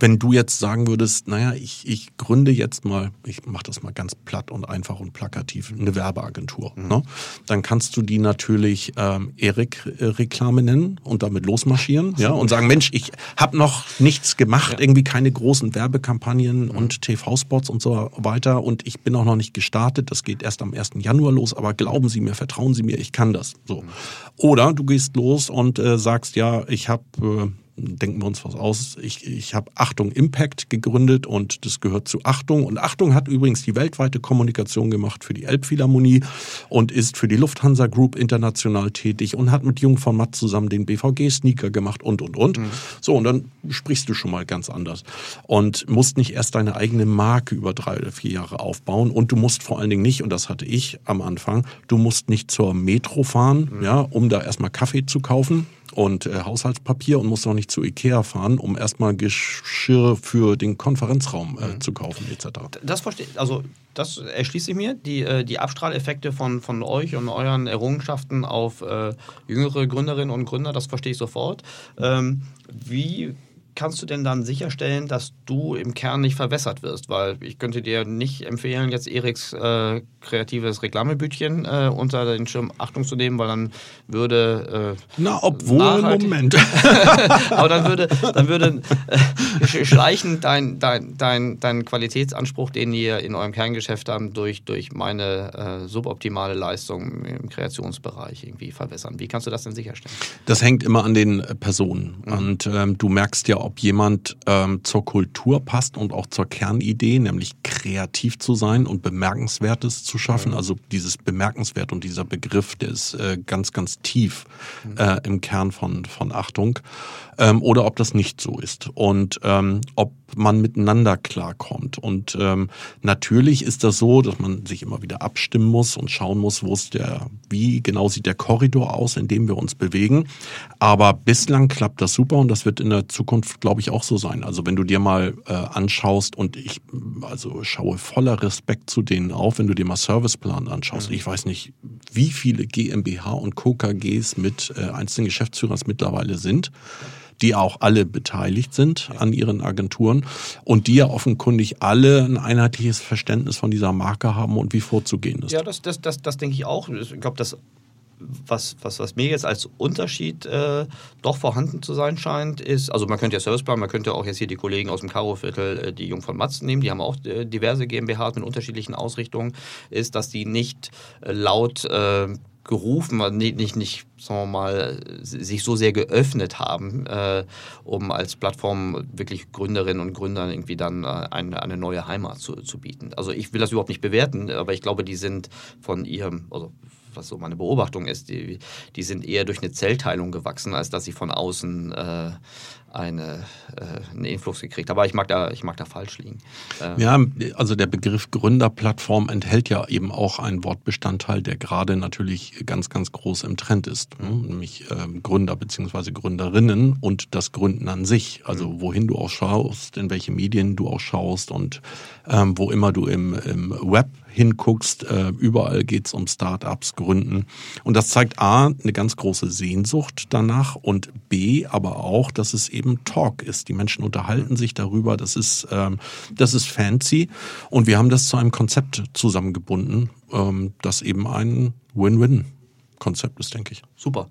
wenn du jetzt sagen würdest, naja, ich, ich gründe jetzt mal, ich mache das mal ganz platt und einfach und plakativ, eine Werbeagentur, mhm. ne? dann kannst du die natürlich ähm, Erik-Reklame nennen und damit losmarschieren ja, und sagen, Mensch, ich habe noch nichts gemacht, ja. irgendwie keine großen Werbekampagnen mhm. und TV-Spots und so weiter und ich bin auch noch nicht gestartet, das geht erst am 1. Januar los, aber glauben Sie mir, vertrauen Sie mir, ich kann das. So. Mhm. Oder du gehst los und äh, sagst, ja, ich habe... Äh, denken wir uns was aus. Ich, ich habe Achtung Impact gegründet und das gehört zu Achtung. Und Achtung hat übrigens die weltweite Kommunikation gemacht für die Elbphilharmonie und ist für die Lufthansa Group international tätig und hat mit Jung von Matt zusammen den BVG-Sneaker gemacht und, und, und. Mhm. So, und dann sprichst du schon mal ganz anders und musst nicht erst deine eigene Marke über drei oder vier Jahre aufbauen und du musst vor allen Dingen nicht, und das hatte ich am Anfang, du musst nicht zur Metro fahren, mhm. ja, um da erstmal Kaffee zu kaufen und äh, Haushaltspapier und musst auch nicht zu Ikea fahren, um erstmal Geschirr für den Konferenzraum äh, mhm. zu kaufen etc. Das verstehe also das erschließe ich mir, die, äh, die Abstrahleffekte von, von euch und euren Errungenschaften auf äh, jüngere Gründerinnen und Gründer, das verstehe ich sofort. Ähm, wie kannst du denn dann sicherstellen, dass du im Kern nicht verwässert wirst? Weil ich könnte dir nicht empfehlen, jetzt Eriks äh, kreatives Reklamebütchen äh, unter den Schirm Achtung zu nehmen, weil dann würde. Äh, Na, obwohl, Moment. aber dann würde, dann würde äh, schleichend dein, dein, dein, dein Qualitätsanspruch, den ihr in eurem Kerngeschäft habt, durch, durch meine äh, suboptimale Leistung im Kreationsbereich irgendwie verwässern. Wie kannst du das denn sicherstellen? Das hängt immer an den Personen. Mhm. Und ähm, du merkst ja ob jemand ähm, zur Kultur passt und auch zur Kernidee, nämlich kreativ zu sein und Bemerkenswertes zu schaffen. Mhm. Also dieses Bemerkenswert und dieser Begriff, der ist äh, ganz, ganz tief mhm. äh, im Kern von, von Achtung. Ähm, oder ob das nicht so ist. Und ähm, ob man miteinander klarkommt. Und ähm, natürlich ist das so, dass man sich immer wieder abstimmen muss und schauen muss, wo ist der, wie genau sieht der Korridor aus, in dem wir uns bewegen. Aber bislang klappt das super und das wird in der Zukunft, glaube ich, auch so sein. Also wenn du dir mal äh, anschaust und ich also schaue voller Respekt zu denen auf, wenn du dir mal Serviceplan anschaust. Mhm. Ich weiß nicht, wie viele GmbH und Co. KGs mit äh, einzelnen Geschäftsführern mittlerweile sind die auch alle beteiligt sind an ihren Agenturen und die ja offenkundig alle ein einheitliches Verständnis von dieser Marke haben und wie vorzugehen ist. Ja, das, das, das, das denke ich auch. Ich glaube, das was, was, was mir jetzt als Unterschied äh, doch vorhanden zu sein scheint, ist, also man könnte ja Serviceplan, man könnte auch jetzt hier die Kollegen aus dem Karo-Viertel, äh, die Jung von Matz nehmen, die haben auch äh, diverse GmbH mit unterschiedlichen Ausrichtungen, ist, dass die nicht äh, laut gerufen, nicht, nicht, nicht, sagen wir mal, sich so sehr geöffnet haben, äh, um als Plattform wirklich Gründerinnen und Gründern irgendwie dann äh, eine, eine neue Heimat zu, zu bieten. Also ich will das überhaupt nicht bewerten, aber ich glaube, die sind von ihrem, also was so meine Beobachtung ist, die, die sind eher durch eine Zellteilung gewachsen, als dass sie von außen äh, eine, äh, einen Influx gekriegt. Aber ich mag da, ich mag da falsch liegen. Äh, ja, also der Begriff Gründerplattform enthält ja eben auch einen Wortbestandteil, der gerade natürlich ganz, ganz groß im Trend ist. Ne? Nämlich äh, Gründer bzw. Gründerinnen und das Gründen an sich. Also mhm. wohin du auch schaust, in welche Medien du auch schaust und ähm, wo immer du im, im Web hinguckst, äh, überall geht's um Startups, Gründen. Und das zeigt A, eine ganz große Sehnsucht danach und B, aber auch, dass es eben Talk ist. Die Menschen unterhalten sich darüber, das ist, ähm, das ist fancy. Und wir haben das zu einem Konzept zusammengebunden, ähm, das eben ein Win-Win-Konzept ist, denke ich. Super.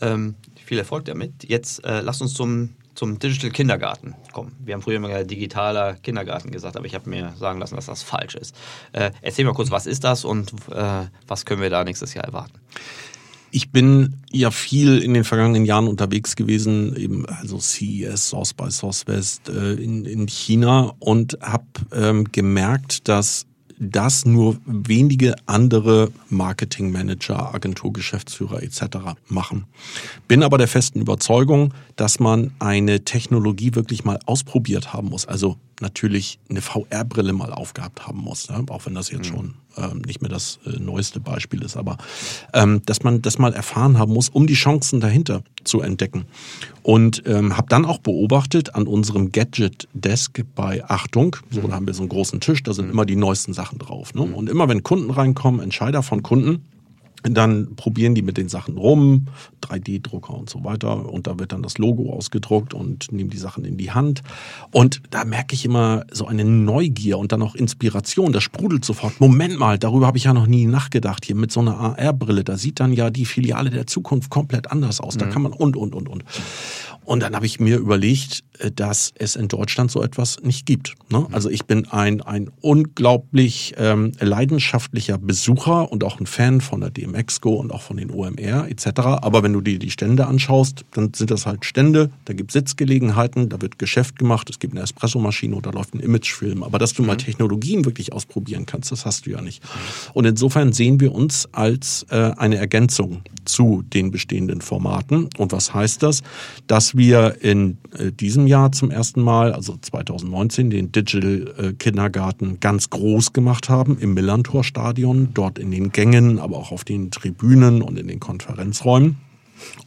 Ähm, viel Erfolg damit. Jetzt äh, lass uns zum zum Digital Kindergarten kommen. Wir haben früher immer digitaler Kindergarten gesagt, aber ich habe mir sagen lassen, dass das falsch ist. Äh, erzähl mal kurz, was ist das und äh, was können wir da nächstes Jahr erwarten? Ich bin ja viel in den vergangenen Jahren unterwegs gewesen, eben also CES, South by Southwest äh, in, in China und habe ähm, gemerkt, dass das nur wenige andere Marketingmanager, Agenturgeschäftsführer etc. machen. Bin aber der festen Überzeugung, dass man eine Technologie wirklich mal ausprobiert haben muss. Also natürlich eine VR-Brille mal aufgehabt haben muss, ne? auch wenn das jetzt mhm. schon ähm, nicht mehr das äh, neueste Beispiel ist, aber ähm, dass man das mal erfahren haben muss, um die Chancen dahinter zu entdecken. Und ähm, habe dann auch beobachtet an unserem Gadget Desk bei Achtung, so da haben wir so einen großen Tisch, da sind mhm. immer die neuesten Sachen drauf. Ne? Und immer wenn Kunden reinkommen, Entscheider von Kunden, dann probieren die mit den Sachen rum, 3D-Drucker und so weiter. Und da wird dann das Logo ausgedruckt und nehmen die Sachen in die Hand. Und da merke ich immer so eine Neugier und dann auch Inspiration. Das sprudelt sofort. Moment mal, darüber habe ich ja noch nie nachgedacht. Hier mit so einer AR-Brille, da sieht dann ja die Filiale der Zukunft komplett anders aus. Da mhm. kann man und, und, und, und. Und dann habe ich mir überlegt, dass es in Deutschland so etwas nicht gibt. Ne? Also ich bin ein, ein unglaublich ähm, leidenschaftlicher Besucher und auch ein Fan von der DMX-Go und auch von den OMR etc. Aber wenn du dir die Stände anschaust, dann sind das halt Stände, da gibt es Sitzgelegenheiten, da wird Geschäft gemacht, es gibt eine Espressomaschine oder läuft ein Imagefilm. Aber dass du mal mhm. Technologien wirklich ausprobieren kannst, das hast du ja nicht. Und insofern sehen wir uns als äh, eine Ergänzung zu den bestehenden Formaten. Und was heißt das? Dass wir in äh, diesem Jahr zum ersten Mal, also 2019, den Digital äh, Kindergarten ganz groß gemacht haben im Millantor-Stadion, dort in den Gängen, aber auch auf den Tribünen und in den Konferenzräumen.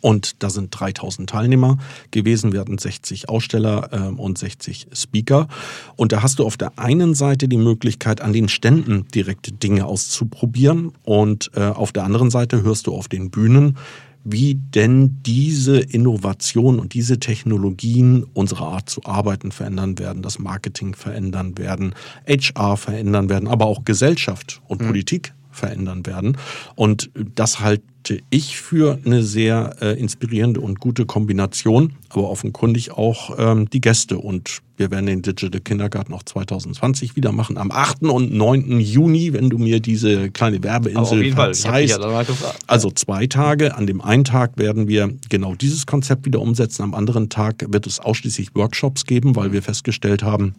Und da sind 3000 Teilnehmer gewesen. Wir hatten 60 Aussteller äh, und 60 Speaker. Und da hast du auf der einen Seite die Möglichkeit, an den Ständen direkte Dinge auszuprobieren. Und äh, auf der anderen Seite hörst du auf den Bühnen, wie denn diese Innovation und diese Technologien unsere Art zu arbeiten verändern werden, das Marketing verändern werden, HR verändern werden, aber auch Gesellschaft und mhm. Politik verändern werden. Und das halte ich für eine sehr äh, inspirierende und gute Kombination, aber offenkundig auch ähm, die Gäste. Und wir werden den Digital Kindergarten auch 2020 wieder machen, am 8. und 9. Juni, wenn du mir diese kleine Werbeinsel verzeihst. Ja also zwei Tage. An dem einen Tag werden wir genau dieses Konzept wieder umsetzen. Am anderen Tag wird es ausschließlich Workshops geben, weil wir festgestellt haben,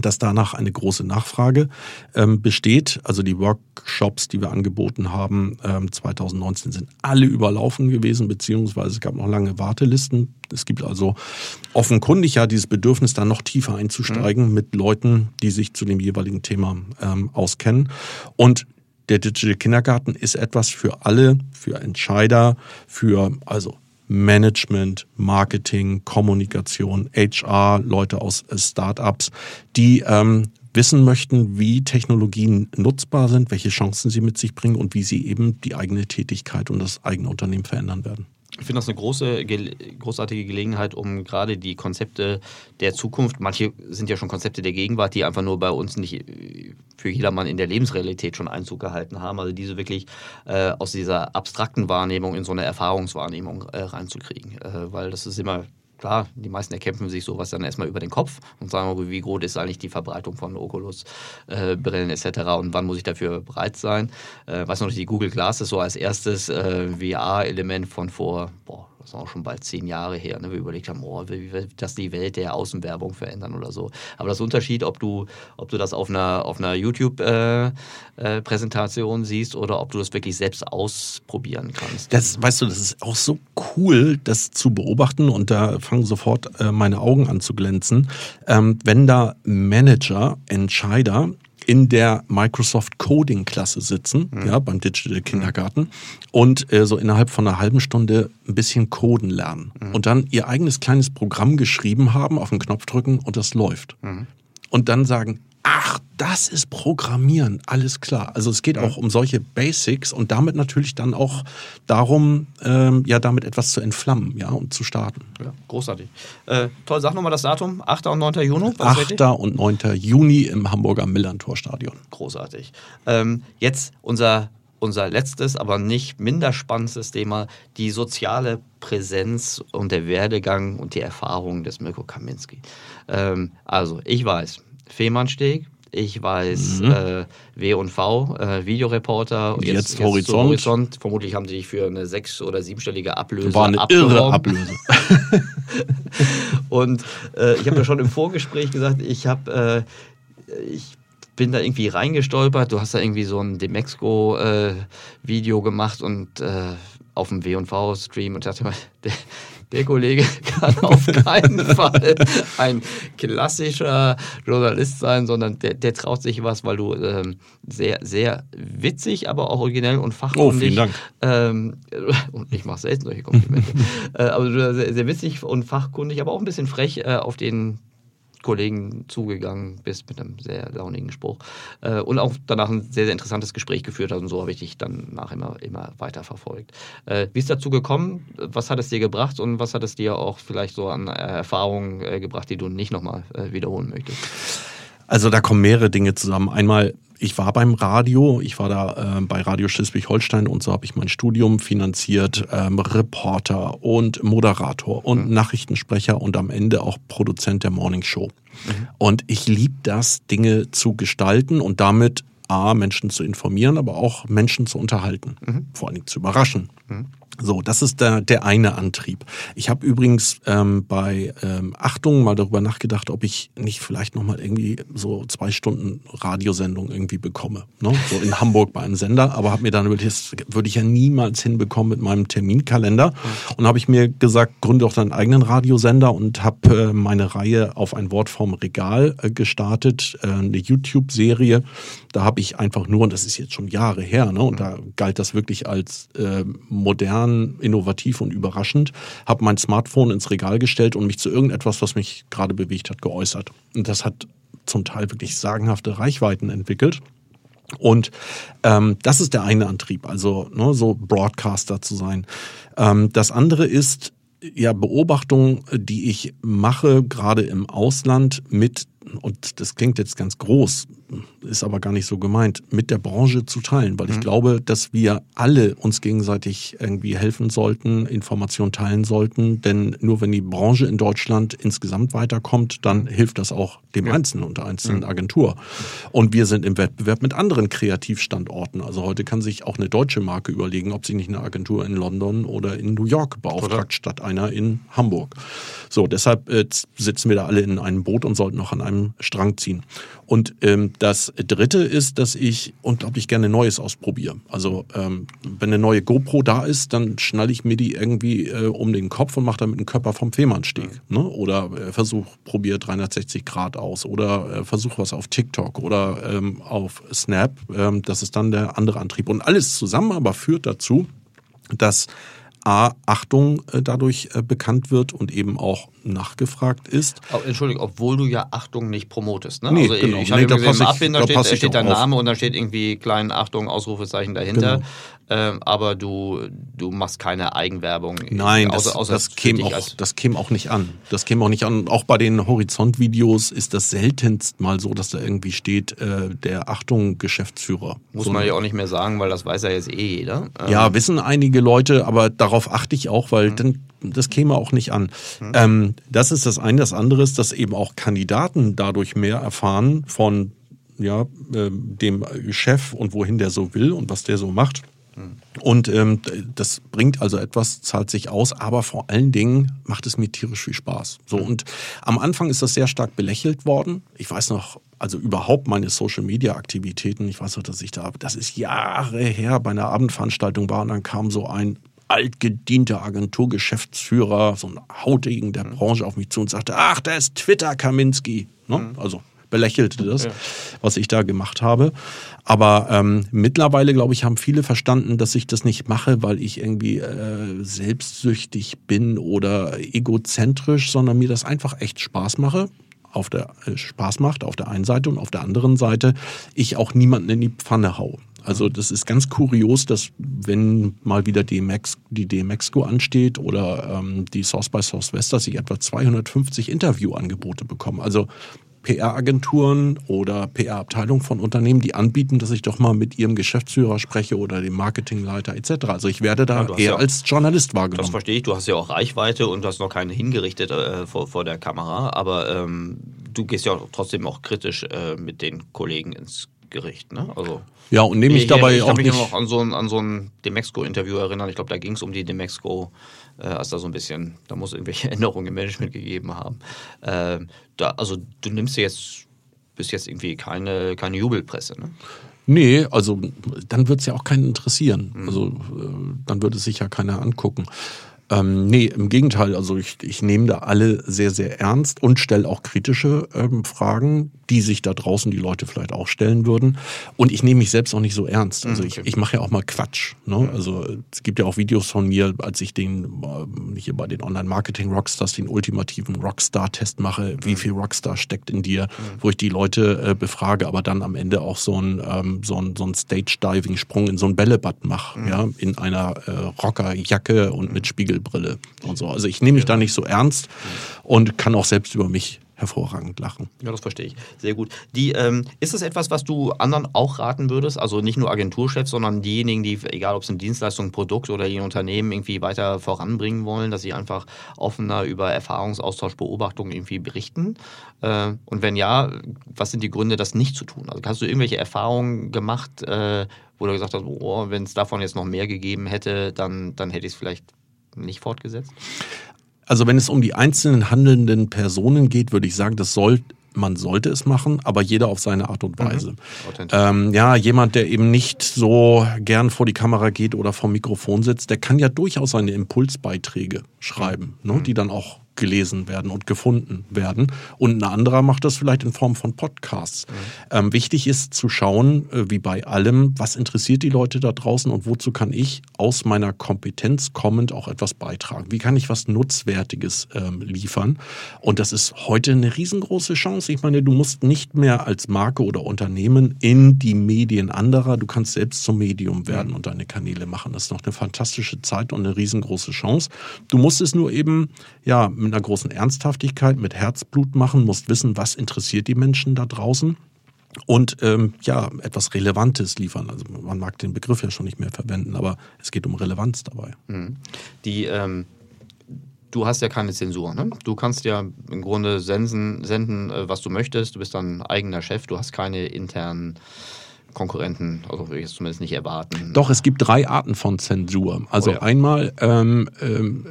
dass danach eine große Nachfrage ähm, besteht. Also die Workshops, die wir angeboten haben, ähm, 2019 sind alle überlaufen gewesen, beziehungsweise es gab noch lange Wartelisten. Es gibt also offenkundig ja dieses Bedürfnis, da noch tiefer einzusteigen mhm. mit Leuten, die sich zu dem jeweiligen Thema ähm, auskennen. Und der Digital Kindergarten ist etwas für alle, für Entscheider, für also Management, Marketing, Kommunikation, HR, Leute aus äh, Startups, die ähm, wissen möchten, wie Technologien nutzbar sind, welche Chancen sie mit sich bringen und wie sie eben die eigene Tätigkeit und das eigene Unternehmen verändern werden. Ich finde das eine große, großartige Gelegenheit, um gerade die Konzepte der Zukunft, manche sind ja schon Konzepte der Gegenwart, die einfach nur bei uns nicht äh, für jedermann in der Lebensrealität schon Einzug gehalten haben, also diese wirklich äh, aus dieser abstrakten Wahrnehmung in so eine Erfahrungswahrnehmung äh, reinzukriegen. Äh, weil das ist immer klar, die meisten erkämpfen sich sowas dann erstmal über den Kopf und sagen, wie groß ist eigentlich die Verbreitung von Oculus-Brillen äh, etc. und wann muss ich dafür bereit sein. Äh, weiß noch die Google Glass ist so als erstes äh, VR-Element von vor, boah, das ist auch schon bald zehn Jahre her, ne, wir überlegt haben, oh, wie wird das die Welt der Außenwerbung verändern oder so. Aber das Unterschied, ob du, ob du das auf einer, auf einer YouTube-Präsentation äh, äh, siehst oder ob du das wirklich selbst ausprobieren kannst. Das, weißt du, das ist auch so cool, das zu beobachten und da fangen sofort äh, meine Augen an zu glänzen. Ähm, wenn da Manager, Entscheider in der Microsoft Coding Klasse sitzen, mhm. ja, beim Digital Kindergarten und äh, so innerhalb von einer halben Stunde ein bisschen coden lernen mhm. und dann ihr eigenes kleines Programm geschrieben haben, auf den Knopf drücken und das läuft. Mhm. Und dann sagen, ach, das ist Programmieren, alles klar. Also es geht auch um solche Basics und damit natürlich dann auch darum, ähm, ja, damit etwas zu entflammen, ja, und zu starten. Ja, großartig. Äh, toll, sag nochmal das Datum, 8. und 9. Juni. 8. und 9. Juni im Hamburger Millantor-Stadion. Großartig. Ähm, jetzt unser unser letztes, aber nicht minder spannendes Thema, die soziale Präsenz und der Werdegang und die Erfahrungen des Mirko Kaminski. Ähm, also, ich weiß, Fehmarnsteg, ich weiß mhm. äh, W&V, äh, Videoreporter. Jetzt, jetzt, jetzt Horizont. Horizont. Vermutlich haben sie dich für eine sechs- oder siebenstellige Ablöse War eine irre Ablöse. und äh, ich habe ja schon im Vorgespräch gesagt, ich habe, äh, ich bin da irgendwie reingestolpert. Du hast da irgendwie so ein Demexco-Video äh, gemacht und äh, auf dem W&V-Stream und dachte mal, der, der Kollege kann auf keinen Fall ein klassischer Journalist sein, sondern der, der traut sich was, weil du ähm, sehr, sehr witzig, aber auch originell und fachkundig. Oh, vielen Dank. Ähm, und ich mache selten solche Komplimente. äh, aber du sehr, sehr witzig und fachkundig, aber auch ein bisschen frech äh, auf den Kollegen zugegangen bist mit einem sehr launigen Spruch äh, und auch danach ein sehr, sehr interessantes Gespräch geführt hast und so habe ich dich dann nach immer, immer weiter verfolgt. Äh, wie ist dazu gekommen? Was hat es dir gebracht und was hat es dir auch vielleicht so an Erfahrungen äh, gebracht, die du nicht nochmal äh, wiederholen möchtest? Also da kommen mehrere Dinge zusammen. Einmal ich war beim Radio, ich war da äh, bei Radio Schleswig-Holstein und so habe ich mein Studium finanziert, ähm, Reporter und Moderator und mhm. Nachrichtensprecher und am Ende auch Produzent der Morning Show. Mhm. Und ich liebe das, Dinge zu gestalten und damit A, Menschen zu informieren, aber auch Menschen zu unterhalten, mhm. vor allen Dingen zu überraschen. So, das ist der, der eine Antrieb. Ich habe übrigens ähm, bei ähm, Achtung mal darüber nachgedacht, ob ich nicht vielleicht nochmal irgendwie so zwei Stunden Radiosendung irgendwie bekomme. Ne? So in Hamburg bei einem Sender, aber habe mir dann überlegt, das würde ich ja niemals hinbekommen mit meinem Terminkalender. Und habe ich mir gesagt, gründe doch deinen eigenen Radiosender und habe äh, meine Reihe auf ein Wort vom Regal äh, gestartet, äh, eine YouTube-Serie. Da habe ich einfach nur, und das ist jetzt schon Jahre her, ne? und da galt das wirklich als äh, modern modern, innovativ und überraschend, habe mein Smartphone ins Regal gestellt und mich zu irgendetwas, was mich gerade bewegt hat, geäußert. Und das hat zum Teil wirklich sagenhafte Reichweiten entwickelt. Und ähm, das ist der eine Antrieb, also ne, so Broadcaster zu sein. Ähm, das andere ist ja Beobachtungen, die ich mache, gerade im Ausland mit und das klingt jetzt ganz groß, ist aber gar nicht so gemeint, mit der Branche zu teilen, weil ich mhm. glaube, dass wir alle uns gegenseitig irgendwie helfen sollten, Informationen teilen sollten, denn nur wenn die Branche in Deutschland insgesamt weiterkommt, dann hilft das auch dem ja. Einzelnen und der einzelnen mhm. Agentur. Und wir sind im Wettbewerb mit anderen Kreativstandorten. Also heute kann sich auch eine deutsche Marke überlegen, ob sie nicht eine Agentur in London oder in New York beauftragt, oder? statt einer in Hamburg. So, deshalb äh, sitzen wir da alle in einem Boot und sollten noch an einem Strang ziehen. Und ähm, das Dritte ist, dass ich unglaublich gerne Neues ausprobiere. Also ähm, wenn eine neue GoPro da ist, dann schnalle ich mir die irgendwie äh, um den Kopf und mache damit einen Körper vom Fehmarnsteg. Mhm. Ne? Oder äh, versuch, probiere 360 Grad aus. Oder äh, versuch was auf TikTok oder ähm, auf Snap. Ähm, das ist dann der andere Antrieb. Und alles zusammen aber führt dazu, dass A, Achtung äh, dadurch äh, bekannt wird und eben auch nachgefragt ist. Oh, Entschuldigung, obwohl du ja Achtung nicht promotest. Ne? Nee, also genau. ich habe nee, gesehen, im Abbind, da steht, steht dein Name und da steht irgendwie klein Achtung, Ausrufezeichen dahinter. Genau. Ähm, aber du, du machst keine Eigenwerbung. Nein, außer, das, außer das, käme auch, das käme auch nicht an. Das käme auch nicht an. Auch bei den Horizontvideos ist das seltenst mal so, dass da irgendwie steht, äh, der Achtung Geschäftsführer. Muss so man ja auch nicht mehr sagen, weil das weiß ja jetzt eh jeder. Ähm ja, wissen einige Leute, aber darauf achte ich auch, weil mhm. dann das käme auch nicht an. Mhm. Ähm, das ist das eine. Das andere ist, dass eben auch Kandidaten dadurch mehr erfahren von ja, äh, dem Chef und wohin der so will und was der so macht. Und ähm, das bringt also etwas, zahlt sich aus, aber vor allen Dingen macht es mir tierisch viel Spaß. So und am Anfang ist das sehr stark belächelt worden. Ich weiß noch, also überhaupt meine Social Media Aktivitäten. Ich weiß noch, dass ich da, das ist Jahre her, bei einer Abendveranstaltung war und dann kam so ein altgedienter Agenturgeschäftsführer, so ein Hautigen der Branche auf mich zu und sagte, ach, da ist Twitter Kaminski. Ne? Mhm. Also belächelte das, ja. was ich da gemacht habe. Aber ähm, mittlerweile, glaube ich, haben viele verstanden, dass ich das nicht mache, weil ich irgendwie äh, selbstsüchtig bin oder egozentrisch, sondern mir das einfach echt Spaß mache auf der äh, Spaß macht auf der einen Seite und auf der anderen Seite ich auch niemanden in die Pfanne hau. Also das ist ganz kurios, dass wenn mal wieder DMX, die DMXco ansteht oder ähm, die Source by Source West, dass ich etwa 250 Interviewangebote bekomme. Also PR-Agenturen oder PR-Abteilungen von Unternehmen, die anbieten, dass ich doch mal mit ihrem Geschäftsführer spreche oder dem Marketingleiter etc. Also ich werde da ja, eher ja, als Journalist wahrgenommen. Das verstehe ich. Du hast ja auch Reichweite und hast noch keine hingerichtet äh, vor, vor der Kamera, aber ähm, du gehst ja trotzdem auch kritisch äh, mit den Kollegen ins Gericht. Ne? Also ja, und nehme ich, dabei ich auch nicht... Ich kann mich noch an so ein, an so ein Demexco-Interview erinnern. Ich glaube, da ging es um die Demexco, äh, als da so ein bisschen, da muss irgendwelche Änderungen im Management gegeben haben. Äh, da, also du nimmst jetzt bis jetzt irgendwie keine, keine Jubelpresse, ne? Nee, also dann wird es ja auch keinen interessieren. Mhm. Also äh, dann würde es sich ja keiner angucken. Ähm, nee, im Gegenteil. Also ich, ich nehme da alle sehr, sehr ernst und stelle auch kritische ähm, Fragen, die sich da draußen die Leute vielleicht auch stellen würden. Und ich nehme mich selbst auch nicht so ernst. Also ich, ich mache ja auch mal Quatsch. Ne? Also es gibt ja auch Videos von mir, als ich den äh, hier bei den Online-Marketing-Rockstars den ultimativen Rockstar-Test mache, wie viel Rockstar steckt in dir, wo ich die Leute äh, befrage, aber dann am Ende auch so ein, ähm, so ein, so ein Stage-Diving-Sprung in so ein Bällebad mache, mhm. ja, in einer äh, Rockerjacke und mit Spiegel Brille und so. Also ich nehme mich da nicht so ernst und kann auch selbst über mich hervorragend lachen. Ja, das verstehe ich. Sehr gut. Die, ähm, ist das etwas, was du anderen auch raten würdest? Also nicht nur Agenturchefs, sondern diejenigen, die, egal ob es eine Dienstleistung, Produkt oder ihr Unternehmen irgendwie weiter voranbringen wollen, dass sie einfach offener über Erfahrungsaustausch, Beobachtungen irgendwie berichten? Äh, und wenn ja, was sind die Gründe, das nicht zu tun? Also hast du irgendwelche Erfahrungen gemacht, äh, wo du gesagt hast, oh, wenn es davon jetzt noch mehr gegeben hätte, dann, dann hätte ich es vielleicht nicht fortgesetzt? Also wenn es um die einzelnen handelnden Personen geht, würde ich sagen, das soll, man sollte es machen, aber jeder auf seine Art und Weise. Mhm. Ähm, ja, jemand, der eben nicht so gern vor die Kamera geht oder vom Mikrofon sitzt, der kann ja durchaus seine Impulsbeiträge schreiben, mhm. ne, die dann auch gelesen werden und gefunden werden. Und ein anderer macht das vielleicht in Form von Podcasts. Mhm. Ähm, wichtig ist zu schauen, äh, wie bei allem, was interessiert die Leute da draußen und wozu kann ich aus meiner Kompetenz kommend auch etwas beitragen? Wie kann ich was Nutzwertiges ähm, liefern? Und das ist heute eine riesengroße Chance. Ich meine, du musst nicht mehr als Marke oder Unternehmen in die Medien anderer, du kannst selbst zum Medium werden mhm. und deine Kanäle machen. Das ist noch eine fantastische Zeit und eine riesengroße Chance. Du musst es nur eben, ja, mit einer großen Ernsthaftigkeit, mit Herzblut machen, musst wissen, was interessiert die Menschen da draußen und ähm, ja, etwas Relevantes liefern. Also man mag den Begriff ja schon nicht mehr verwenden, aber es geht um Relevanz dabei. Mhm. Die, ähm, du hast ja keine Zensur, ne? Du kannst ja im Grunde senden, senden, äh, was du möchtest. Du bist dann eigener Chef, du hast keine internen Konkurrenten, also würde ich es zumindest nicht erwarten. Doch, es gibt drei Arten von Zensur. Also oh ja. einmal ähm, ähm,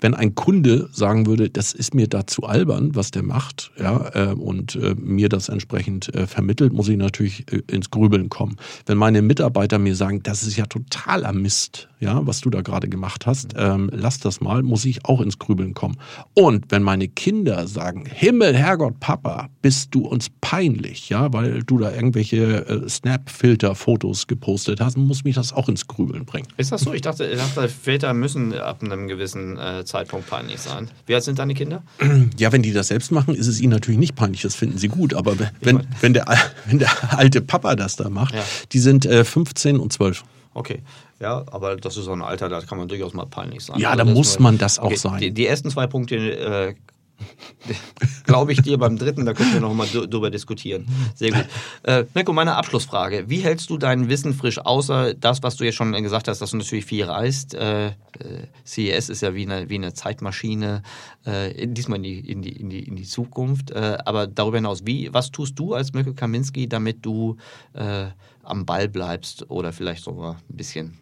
wenn ein Kunde sagen würde, das ist mir da zu albern, was der macht, ja, äh, und äh, mir das entsprechend äh, vermittelt, muss ich natürlich äh, ins Grübeln kommen. Wenn meine Mitarbeiter mir sagen, das ist ja totaler Mist, ja, was du da gerade gemacht hast, ähm, lass das mal, muss ich auch ins Grübeln kommen. Und wenn meine Kinder sagen, Himmel, Herrgott, Papa, bist du uns peinlich, ja, weil du da irgendwelche äh, Snap-Filter-Fotos gepostet hast, muss mich das auch ins Grübeln bringen. Ist das so? Ich dachte, ich dachte Väter müssen ab einem gewissen äh, Zeitpunkt peinlich sein. Wie alt sind deine Kinder? Ja, wenn die das selbst machen, ist es ihnen natürlich nicht peinlich, das finden sie gut. Aber wenn, wenn, der, wenn der alte Papa das da macht, ja. die sind äh, 15 und 12. Okay, ja, aber das ist so ein Alter, da kann man durchaus mal peinlich sein. Ja, also da muss man das auch okay, sein. Die, die, ersten zwei Punkte äh, Glaube ich dir beim dritten, da können wir noch mal drüber diskutieren. Sehr gut. Äh, Nico, meine Abschlussfrage. Wie hältst du dein Wissen frisch, außer das, was du jetzt schon gesagt hast, dass du natürlich viel reist? Äh, äh CES ist ja wie eine, wie eine Zeitmaschine, äh, diesmal in die, in die, in die, in die Zukunft. Äh, aber darüber hinaus, wie, was tust du als Mirko Kaminski, damit du äh, am Ball bleibst oder vielleicht sogar ein bisschen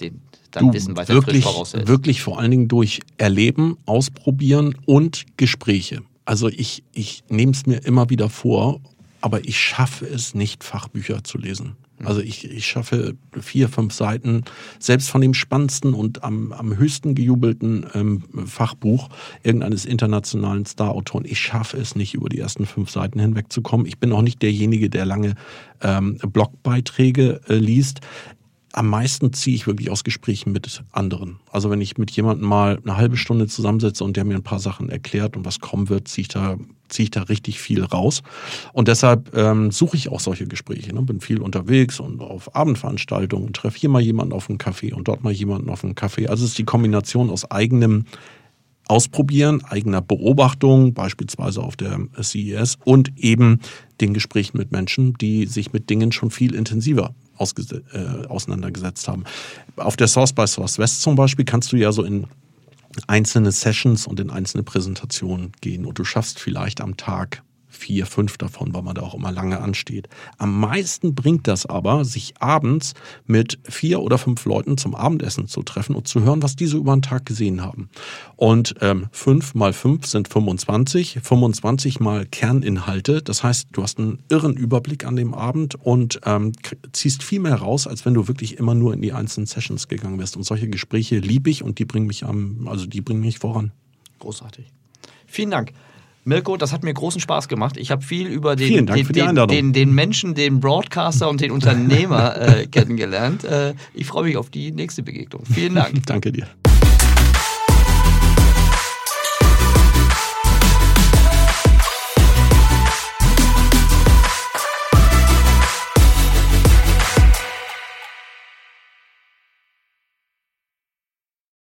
den, dein du Wissen weiter wirklich, frisch Wirklich vor allen Dingen durch Erleben, Ausprobieren und Gespräche. Also ich, ich nehme es mir immer wieder vor, aber ich schaffe es nicht, Fachbücher zu lesen. Mhm. Also ich, ich schaffe vier, fünf Seiten, selbst von dem spannendsten und am, am höchsten gejubelten ähm, Fachbuch irgendeines internationalen Star-Autoren. Ich schaffe es nicht, über die ersten fünf Seiten hinwegzukommen. Ich bin auch nicht derjenige, der lange ähm, Blogbeiträge äh, liest am meisten ziehe ich wirklich aus Gesprächen mit anderen. Also wenn ich mit jemandem mal eine halbe Stunde zusammensetze und der mir ein paar Sachen erklärt und was kommen wird, ziehe ich da, ziehe ich da richtig viel raus. Und deshalb ähm, suche ich auch solche Gespräche. Ne? Bin viel unterwegs und auf Abendveranstaltungen, treffe hier mal jemanden auf einem Café und dort mal jemanden auf einem Café. Also es ist die Kombination aus eigenem Ausprobieren, eigener Beobachtung, beispielsweise auf der CES und eben den Gesprächen mit Menschen, die sich mit Dingen schon viel intensiver äh, auseinandergesetzt haben. Auf der Source by Source West zum Beispiel kannst du ja so in einzelne Sessions und in einzelne Präsentationen gehen und du schaffst vielleicht am Tag vier, fünf davon, weil man da auch immer lange ansteht. Am meisten bringt das aber, sich abends mit vier oder fünf Leuten zum Abendessen zu treffen und zu hören, was diese über den Tag gesehen haben. Und ähm, fünf mal fünf sind 25, 25 mal Kerninhalte. Das heißt, du hast einen irren Überblick an dem Abend und ähm, ziehst viel mehr raus, als wenn du wirklich immer nur in die einzelnen Sessions gegangen wärst. Und solche Gespräche liebe ich und die bringen mich am, also die bringen mich voran. Großartig. Vielen Dank. Mirko, das hat mir großen Spaß gemacht. Ich habe viel über den, den, den, den, den, Menschen, den Broadcaster und den Unternehmer äh, kennengelernt. Äh, ich freue mich auf die nächste Begegnung. Vielen Dank. Danke dir.